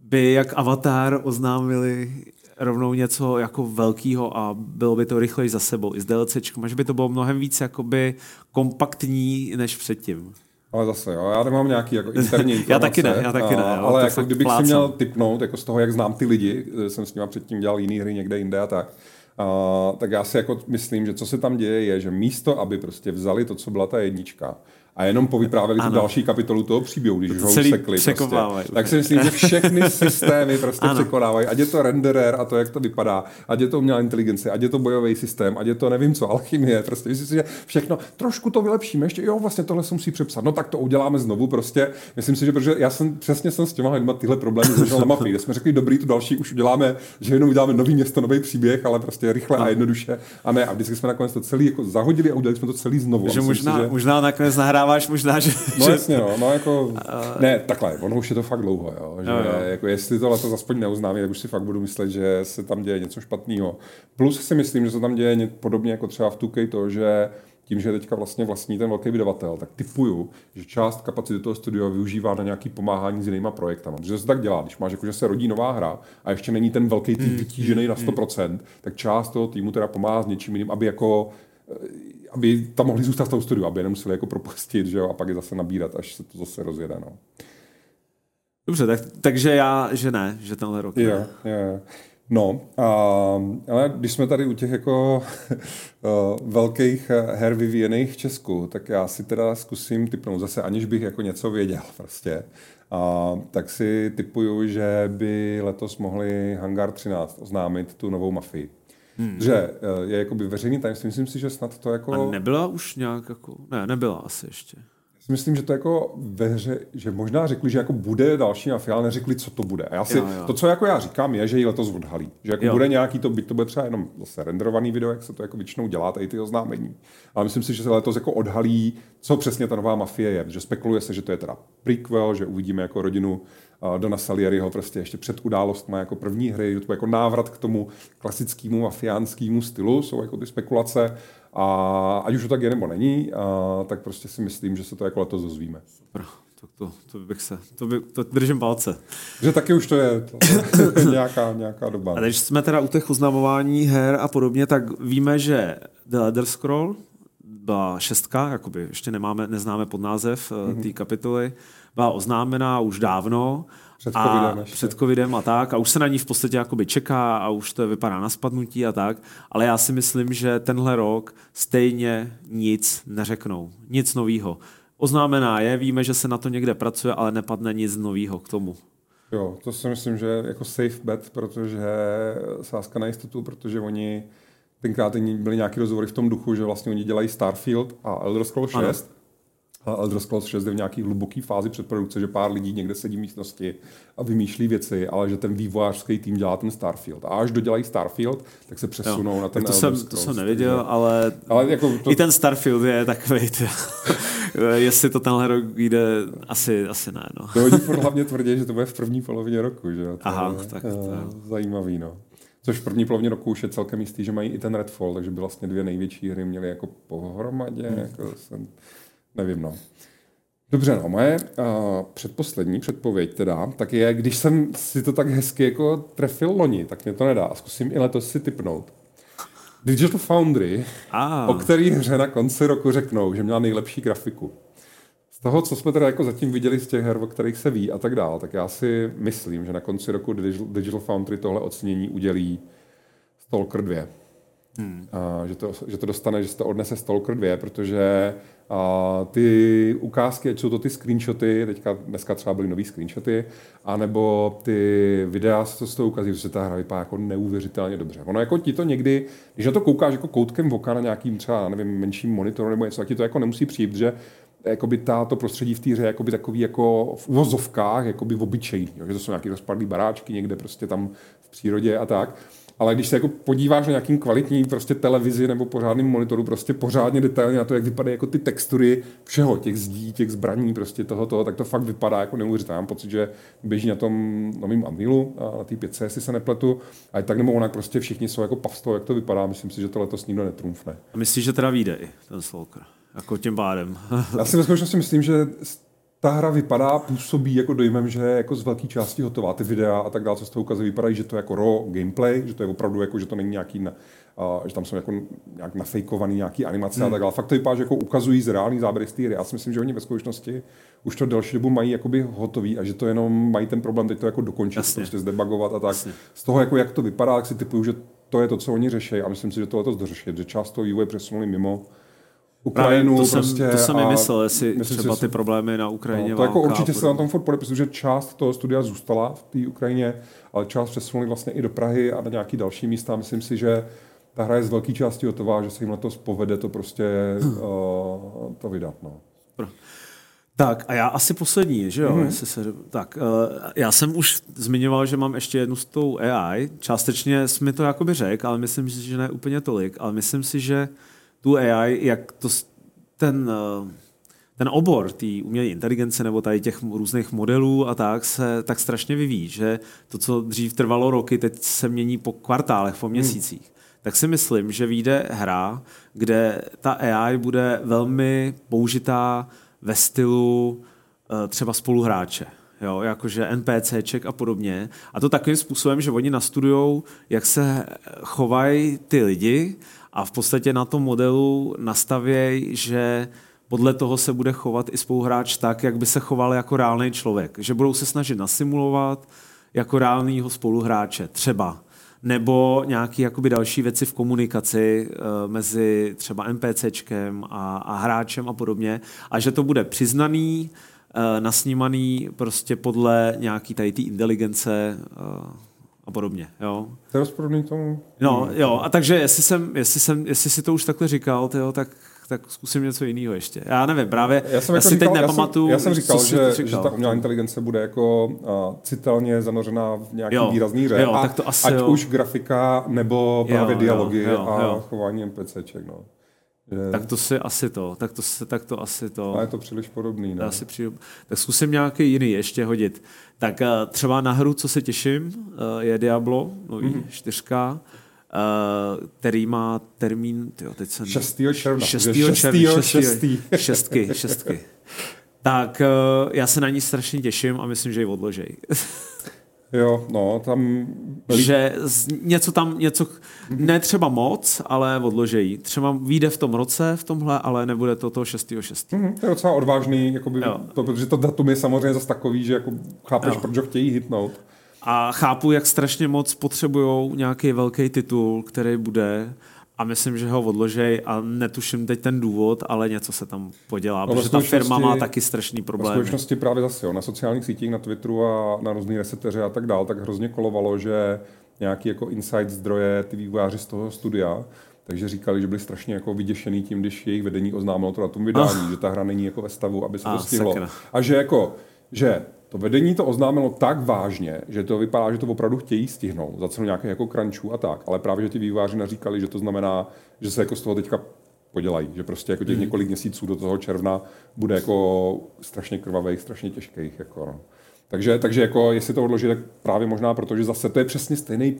by jak Avatar oznámili rovnou něco jako velkého a bylo by to rychleji za sebou i s DLCčkem, že by to bylo mnohem víc jakoby kompaktní než předtím. Ale zase, jo, já nemám nějaký jako interní informace. já taky ne, já taky ne. Jo, ale jako kdybych plácám. si měl typnout, jako z toho, jak znám ty lidi, jsem s nimi předtím dělal jiný hry někde jinde a tak, Uh, tak já si jako myslím, že co se tam děje, je, že místo, aby prostě vzali to, co byla ta jednička, a jenom povyprávěli tu další kapitolu toho příběhu, když ho usekli. Prostě. Tak si myslím, že všechny systémy prostě ano. překonávají. Ať je to renderer a to, jak to vypadá, ať je to umělá inteligence, ať je to bojový systém, ať je to nevím co, alchymie. Prostě myslím si, že všechno, trošku to vylepšíme, ještě jo, vlastně tohle se musí přepsat. No tak to uděláme znovu. Prostě myslím si, že protože já jsem přesně jsem s těma lidma tyhle problémy zažil na mafii, kde jsme řekli, dobrý, tu další už uděláme, že jenom uděláme nový město, nový příběh, ale prostě rychle a jednoduše. A ne, a vždycky jsme nakonec to celý jako zahodili a udělali jsme to celý znovu. Že možná, si, že... možná nakonec nahráváš možná, že... No jasně, no, no jako, uh, ne, takhle, ono už je to fakt dlouho, jo, že jo, jo. jako jestli to letos aspoň neuznámí, tak už si fakt budu myslet, že se tam děje něco špatného. Plus si myslím, že se tam děje podobně jako třeba v 2K to, že tím, že teďka vlastně vlastní ten velký vydavatel, tak typuju, že část kapacity toho studia využívá na nějaký pomáhání s jinýma projektama. Protože se tak dělá, když máš jako, že se rodí nová hra a ještě není ten velký tým mm, vytížený na 100%, mm. tak část toho týmu teda pomáhá s něčím jiným, aby jako aby tam mohli zůstat v tom studiu, aby je nemuseli jako propustit, že jo, a pak je zase nabírat, až se to zase rozjede, no. Dobře, tak, takže já, že ne, že tenhle rok. Jo, jo. No, a, ale když jsme tady u těch jako velkých her vyvíjených v Česku, tak já si teda zkusím typnout zase, aniž bych jako něco věděl prostě. A, tak si typuju, že by letos mohli Hangar 13 oznámit tu novou mafii. Hmm. Že eh, je jakoby veřejný tajemství. Myslím si, že snad to jako... A nebyla už nějak jako... Ne, nebyla asi ještě. Myslím, že to jako ve hře, že možná řekli, že jako bude další mafia, ale neřekli, co to bude. A já si, jo, jo. to, co jako já říkám, je, že ji letos odhalí. Že jako jo. bude nějaký to, byť to bude třeba jenom zase renderovaný video, jak se to jako většinou dělá, tady ty oznámení. Ale myslím si, že se letos jako odhalí, co přesně ta nová mafie je. Že spekuluje se, že to je teda prequel, že uvidíme jako rodinu Dona Salieriho prostě ještě před událostmi jako první hry, to jako návrat k tomu klasickému mafiánskému stylu, jsou jako ty spekulace. A ať už to tak je nebo není, a, tak prostě si myslím, že se to jako letos dozvíme. Super. To, to, to bych se, to, by, to držím palce. Že taky už to je, to, to je nějaká, nějaká doba. A když jsme teda u těch oznamování her a podobně, tak víme, že The Elder Scroll byla šestka, jakoby ještě nemáme, neznáme podnázev mm-hmm. té kapitoly, byla oznámená už dávno. Před covidem, a, před covidem a tak. A už se na ní v podstatě jakoby čeká a už to vypadá na spadnutí a tak. Ale já si myslím, že tenhle rok stejně nic neřeknou. Nic novýho. Oznámená je, víme, že se na to někde pracuje, ale nepadne nic novýho k tomu. Jo, to si myslím, že je jako safe bet, protože sázka na jistotu, protože oni tenkrát byly nějaké rozhovory v tom duchu, že vlastně oni dělají Starfield a Elder Scrolls 6. Ano Elder Scrolls 6 je v nějaké hluboké fázi předprodukce, že pár lidí někde sedí v místnosti a vymýšlí věci, ale že ten vývojářský tým dělá ten Starfield. A až dodělají Starfield, tak se přesunou jo. na ten tak to Elder jsem, To jsem nevěděl, ale, ale jako to... i ten Starfield je takový, jestli to tenhle rok jde, asi, asi ne. No. To oni hlavně tvrdí, že to bude v první polovině roku. Že? To Aha, je, tak to je zajímavý. No. Což v první polovině roku už je celkem jistý, že mají i ten Redfall, takže by vlastně dvě největší hry měly jako pohromadě. Hmm. Jako jsem, Nevím, no. Dobře, no, moje uh, předposlední předpověď teda, tak je, když jsem si to tak hezky jako trefil loni, tak mě to nedá. Zkusím i letos si typnout. Digital Foundry, ah. o který hře na konci roku řeknou, že měla nejlepší grafiku. Z toho, co jsme teda jako zatím viděli z těch her, o kterých se ví a tak dál, tak já si myslím, že na konci roku Digital Foundry tohle ocenění udělí Stalker 2. Hmm. A, že, to, že to dostane, že se to odnese Stalker 2, protože a ty ukázky, ať jsou to ty screenshoty, teďka dneska třeba byly nový screenshoty, anebo ty videa, co z toho ukazují, že ta hra vypadá jako neuvěřitelně dobře. Ono jako ti to někdy, když na to koukáš jako koutkem oka na nějakým třeba, nevím, menším monitoru nebo něco, tak ti to jako nemusí přijít, že jakoby to prostředí v té hře jakoby takový jako v uvozovkách, jakoby obyčejný, jo, že to jsou nějaké rozpadlé baráčky někde prostě tam v přírodě a tak. Ale když se jako podíváš na nějakým kvalitní prostě televizi nebo pořádným monitoru, prostě pořádně detailně na to, jak vypadají jako ty textury všeho, těch zdí, těch zbraní, prostě toho, toho, tak to fakt vypadá jako neuvěřitelné. Mám pocit, že běží na tom novém Unrealu, na té 5 jestli se nepletu, a tak nebo onak prostě všichni jsou jako pavstvo, jak to vypadá. Myslím si, že to letos nikdo netrumfne. A myslíš, že teda vyjde i ten Stalker? Jako tím pádem. Já si ve skutečnosti myslím, že ta hra vypadá, působí jako dojmem, že je jako z velké části hotová. Ty videa a tak dále, co z toho ukazují, vypadají, že to je jako raw gameplay, že to je opravdu jako, že to není nějaký, na, uh, že tam jsou jako nějak nafejkovaný nějaký animace hmm. a tak dále. Fakt to vypadá, že jako ukazují z reálný záběry z té hry. Já si myslím, že oni ve skutečnosti už to delší dobu mají jakoby hotový a že to jenom mají ten problém teď to jako dokončit, Jasně. prostě zdebagovat a tak. Jasně. Z toho, jako jak to vypadá, tak si typuju, že to je to, co oni řeší a myslím si, že to letos dořešit, že část toho vývoje přesunuli mimo Ukrajinu. to, prostě jsem, to jsem mi myslel, jestli myslím třeba si, ty problémy na Ukrajině. No, to jako určitě se na tom furt podepisuju, že část toho studia zůstala v té Ukrajině, ale část přesunuli vlastně i do Prahy a na nějaký další místa. Myslím si, že ta hra je z velké části hotová, že se jim letos povede to prostě uh, to vydat. No. Tak a já asi poslední, že jo? Mm-hmm. se, tak, uh, já jsem už zmiňoval, že mám ještě jednu s tou AI. Částečně jsi mi to jakoby řekl, ale myslím si, že ne úplně tolik. Ale myslím si, že tu AI, jak to, ten, uh, ten obor té umělé inteligence nebo tady těch různých modelů a tak se tak strašně vyvíjí, že to, co dřív trvalo roky, teď se mění po kvartálech, po hmm. měsících. Hmm. Tak si myslím, že vyjde hra, kde ta AI bude velmi použitá ve stylu uh, třeba spoluhráče. Jo, jakože NPCček a podobně. A to takovým způsobem, že oni nastudujou, jak se chovají ty lidi a v podstatě na tom modelu nastavějí, že podle toho se bude chovat i spoluhráč tak, jak by se choval jako reálný člověk. Že budou se snažit nasimulovat jako reálného spoluhráče třeba. Nebo nějaké jakoby další věci v komunikaci e, mezi třeba NPCčkem a, a hráčem a podobně. A že to bude přiznaný, e, nasnímaný prostě podle nějaký tady inteligence e, a podobně. Jo. To je rozporný tomu. No, jo, a takže jestli, jsem, jestli, jsem, jestli si to už takhle říkal, tyjo, tak tak zkusím něco jiného ještě. Já nevím, právě já, jsem já jako si říkal, teď nepamatuju. Já jsem, já jsem říkal, že, říkal, že ta umělá inteligence bude jako uh, citelně zanořená v nějaký jo, výrazný hře. Jo, tak to asi, ať jo. už grafika nebo právě jo, dialogy jo, jo, a jo. chování NPCček. No. Že... Tak to si asi to, tak to, si, tak to asi to. A je to příliš podobný, ne? Asi při... Tak zkusím nějaký jiný ještě hodit. Tak uh, třeba na hru, co se těším, uh, je Diablo, nový mm-hmm. čtyřka, který má termín, tyjo, teď jsem... 6. června. 6. června. 6. Šestky, šestky. Tak já se na ní strašně těším a myslím, že ji odložej. Jo, no, tam... Že něco tam, něco, ne třeba moc, ale odložejí. Třeba vyjde v tom roce, v tomhle, ale nebude to toho 6.6. Mm-hmm, to je docela odvážný, jakoby, to, protože to datum je samozřejmě zase takový, že jako chápeš, jo. proč ho chtějí hitnout. A chápu, jak strašně moc potřebují nějaký velký titul, který bude a myslím, že ho odložej a netuším teď ten důvod, ale něco se tam podělá, no, protože ta firma má taky strašný problém. V skutečnosti právě zase, jo, na sociálních sítích, na Twitteru a na různých reseteře a tak dál, tak hrozně kolovalo, že nějaký jako insight zdroje, ty vývojáři z toho studia, takže říkali, že byli strašně jako vyděšený tím, když jejich vedení oznámilo to na tom vydání, oh. že ta hra není jako ve stavu, aby se oh, to stihlo. Sakra. A že jako, že to vedení to oznámilo tak vážně, že to vypadá, že to opravdu chtějí stihnout za cenu nějakých jako crunchů a tak, ale právě, že ti výváři naříkali, že to znamená, že se jako z toho teďka podělají, že prostě jako těch mm. několik měsíců do toho června bude jako strašně krvavých, strašně těžkých. Jako, no. takže, takže jako jestli to odloží, tak právě možná, protože zase to je přesně stejný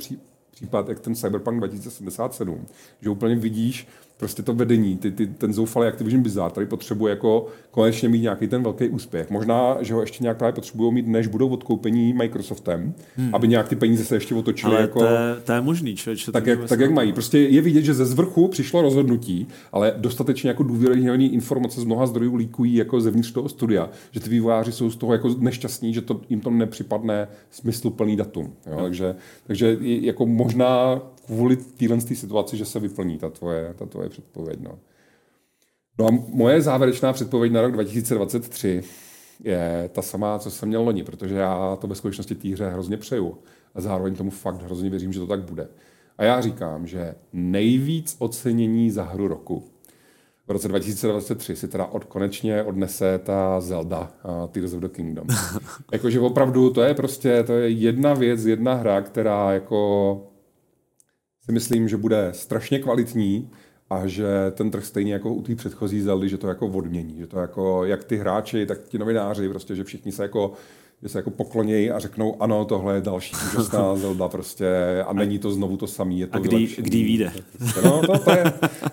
případ, jak ten Cyberpunk 2077, že úplně vidíš, prostě to vedení, ty, ty, ten zoufalý Activision Blizzard, který potřebuje jako konečně mít nějaký ten velký úspěch. Možná, že ho ještě nějak právě potřebují mít, než budou odkoupení Microsoftem, hmm. aby nějak ty peníze se ještě otočily. Ale jako, to, je, to je možný, člověče. Tak, jak, tak jak mají. Prostě je vidět, že ze zvrchu přišlo rozhodnutí, ale dostatečně jako důvěryhodné informace z mnoha zdrojů líkují jako zevnitř toho studia, že ty vývojáři jsou z toho jako nešťastní, že to, jim to nepřipadne smysluplný datum. Jo? Hmm. Takže, takže jako možná kvůli téhle situaci, že se vyplní ta tvoje, ta tvoje předpověď. No. no a moje závěrečná předpověď na rok 2023 je ta samá, co jsem měl loni, protože já to ve skutečnosti té hře hrozně přeju a zároveň tomu fakt hrozně věřím, že to tak bude. A já říkám, že nejvíc ocenění za hru roku v roce 2023 si teda od, konečně odnese ta Zelda uh, Tears of the Kingdom. Jakože opravdu to je prostě, to je jedna věc, jedna hra, která jako si myslím, že bude strašně kvalitní a že ten trh stejně jako u té předchozí Zeldy, že to jako odmění, že to jako jak ty hráči, tak ti novináři, prostě, že všichni se jako že se jako poklonějí a řeknou, ano, tohle je další úžasná Zelda prostě a není to znovu to samé. Je to a kdy, kdy vyjde? No, to, to je,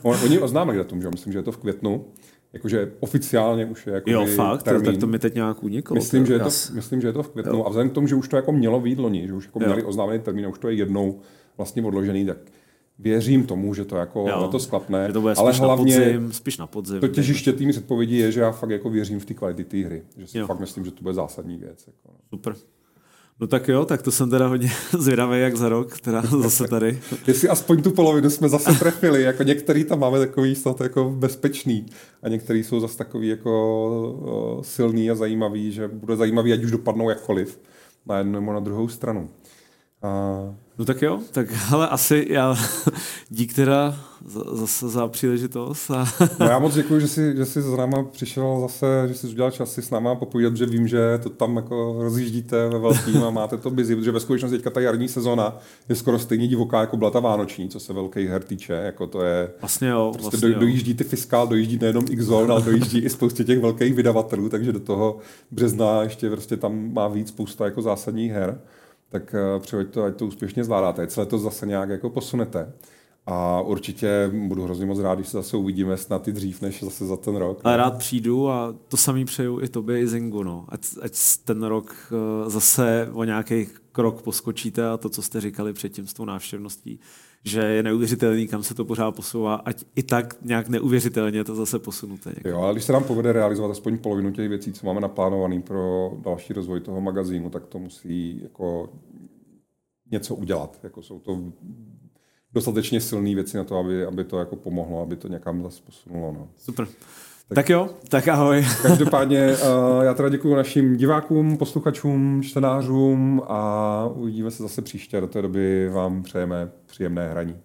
oni oznámili datum, že myslím, že je to v květnu. Jakože oficiálně už je jako Jo, fakt, termín. tak to mi teď nějak uniklo. Myslím, že je to, myslím, že je to v květnu. Jo. A vzhledem k tomu, že už to jako mělo být loni, že už jako měli oznámený termín a už to je jednou vlastně odložený, tak věřím tomu, že to jako jo, to sklapne. Že to bude ale hlavně na podzim, spíš na podzim. To těžiště té předpovědi je, že já fakt jako věřím v ty kvality té hry. Že si jo. fakt myslím, že to bude zásadní věc. Jako. No. Super. No tak jo, tak to jsem teda hodně zvědavý, jak za rok, teda zase tady. Jestli aspoň tu polovinu jsme zase trefili, jako některý tam máme takový snad jako bezpečný a některý jsou zase takový jako silný a zajímavý, že bude zajímavý, ať už dopadnou jakkoliv na jednu nebo na druhou stranu. A... No tak jo, tak ale asi já dík teda zase za příležitost. A... no já moc děkuji, že jsi, že jsi s náma přišel zase, že jsi udělal čas si s náma popovídat, že vím, že to tam jako rozjíždíte ve velkým a máte to busy, protože ve skutečnosti teďka ta jarní sezona je skoro stejně divoká, jako byla ta vánoční, co se velký her týče, jako to je... Vlastně jo. Prostě vlastně do, dojíždí ty fiskál, dojíždí nejenom X-Zone, ale dojíždí i spoustě těch velkých vydavatelů, takže do toho března ještě prostě tam má víc spousta jako zásadních her tak eh, přejď to, ať to úspěšně zvládáte. Celé to zase nějak jako posunete. A určitě budu hrozně moc rád, když se zase uvidíme snad i dřív, než zase za ten rok. Ale rád přijdu a to samý přeju i tobě, i Zingu. No. Ať, ať ten rok eh, zase o nějaký krok poskočíte a to, co jste říkali předtím s tou návštěvností, že je neuvěřitelný, kam se to pořád posouvá, ať i tak nějak neuvěřitelně to zase posunuté. Někam. Jo, ale když se nám povede realizovat aspoň polovinu těch věcí, co máme naplánovaný pro další rozvoj toho magazínu, tak to musí jako něco udělat. Jako jsou to dostatečně silné věci na to, aby, aby to jako pomohlo, aby to někam zase posunulo. No. Super. Tak, tak jo, tak ahoj. Každopádně uh, já teda děkuji našim divákům, posluchačům, čtenářům a uvidíme se zase příště. Do té doby vám přejeme příjemné hraní.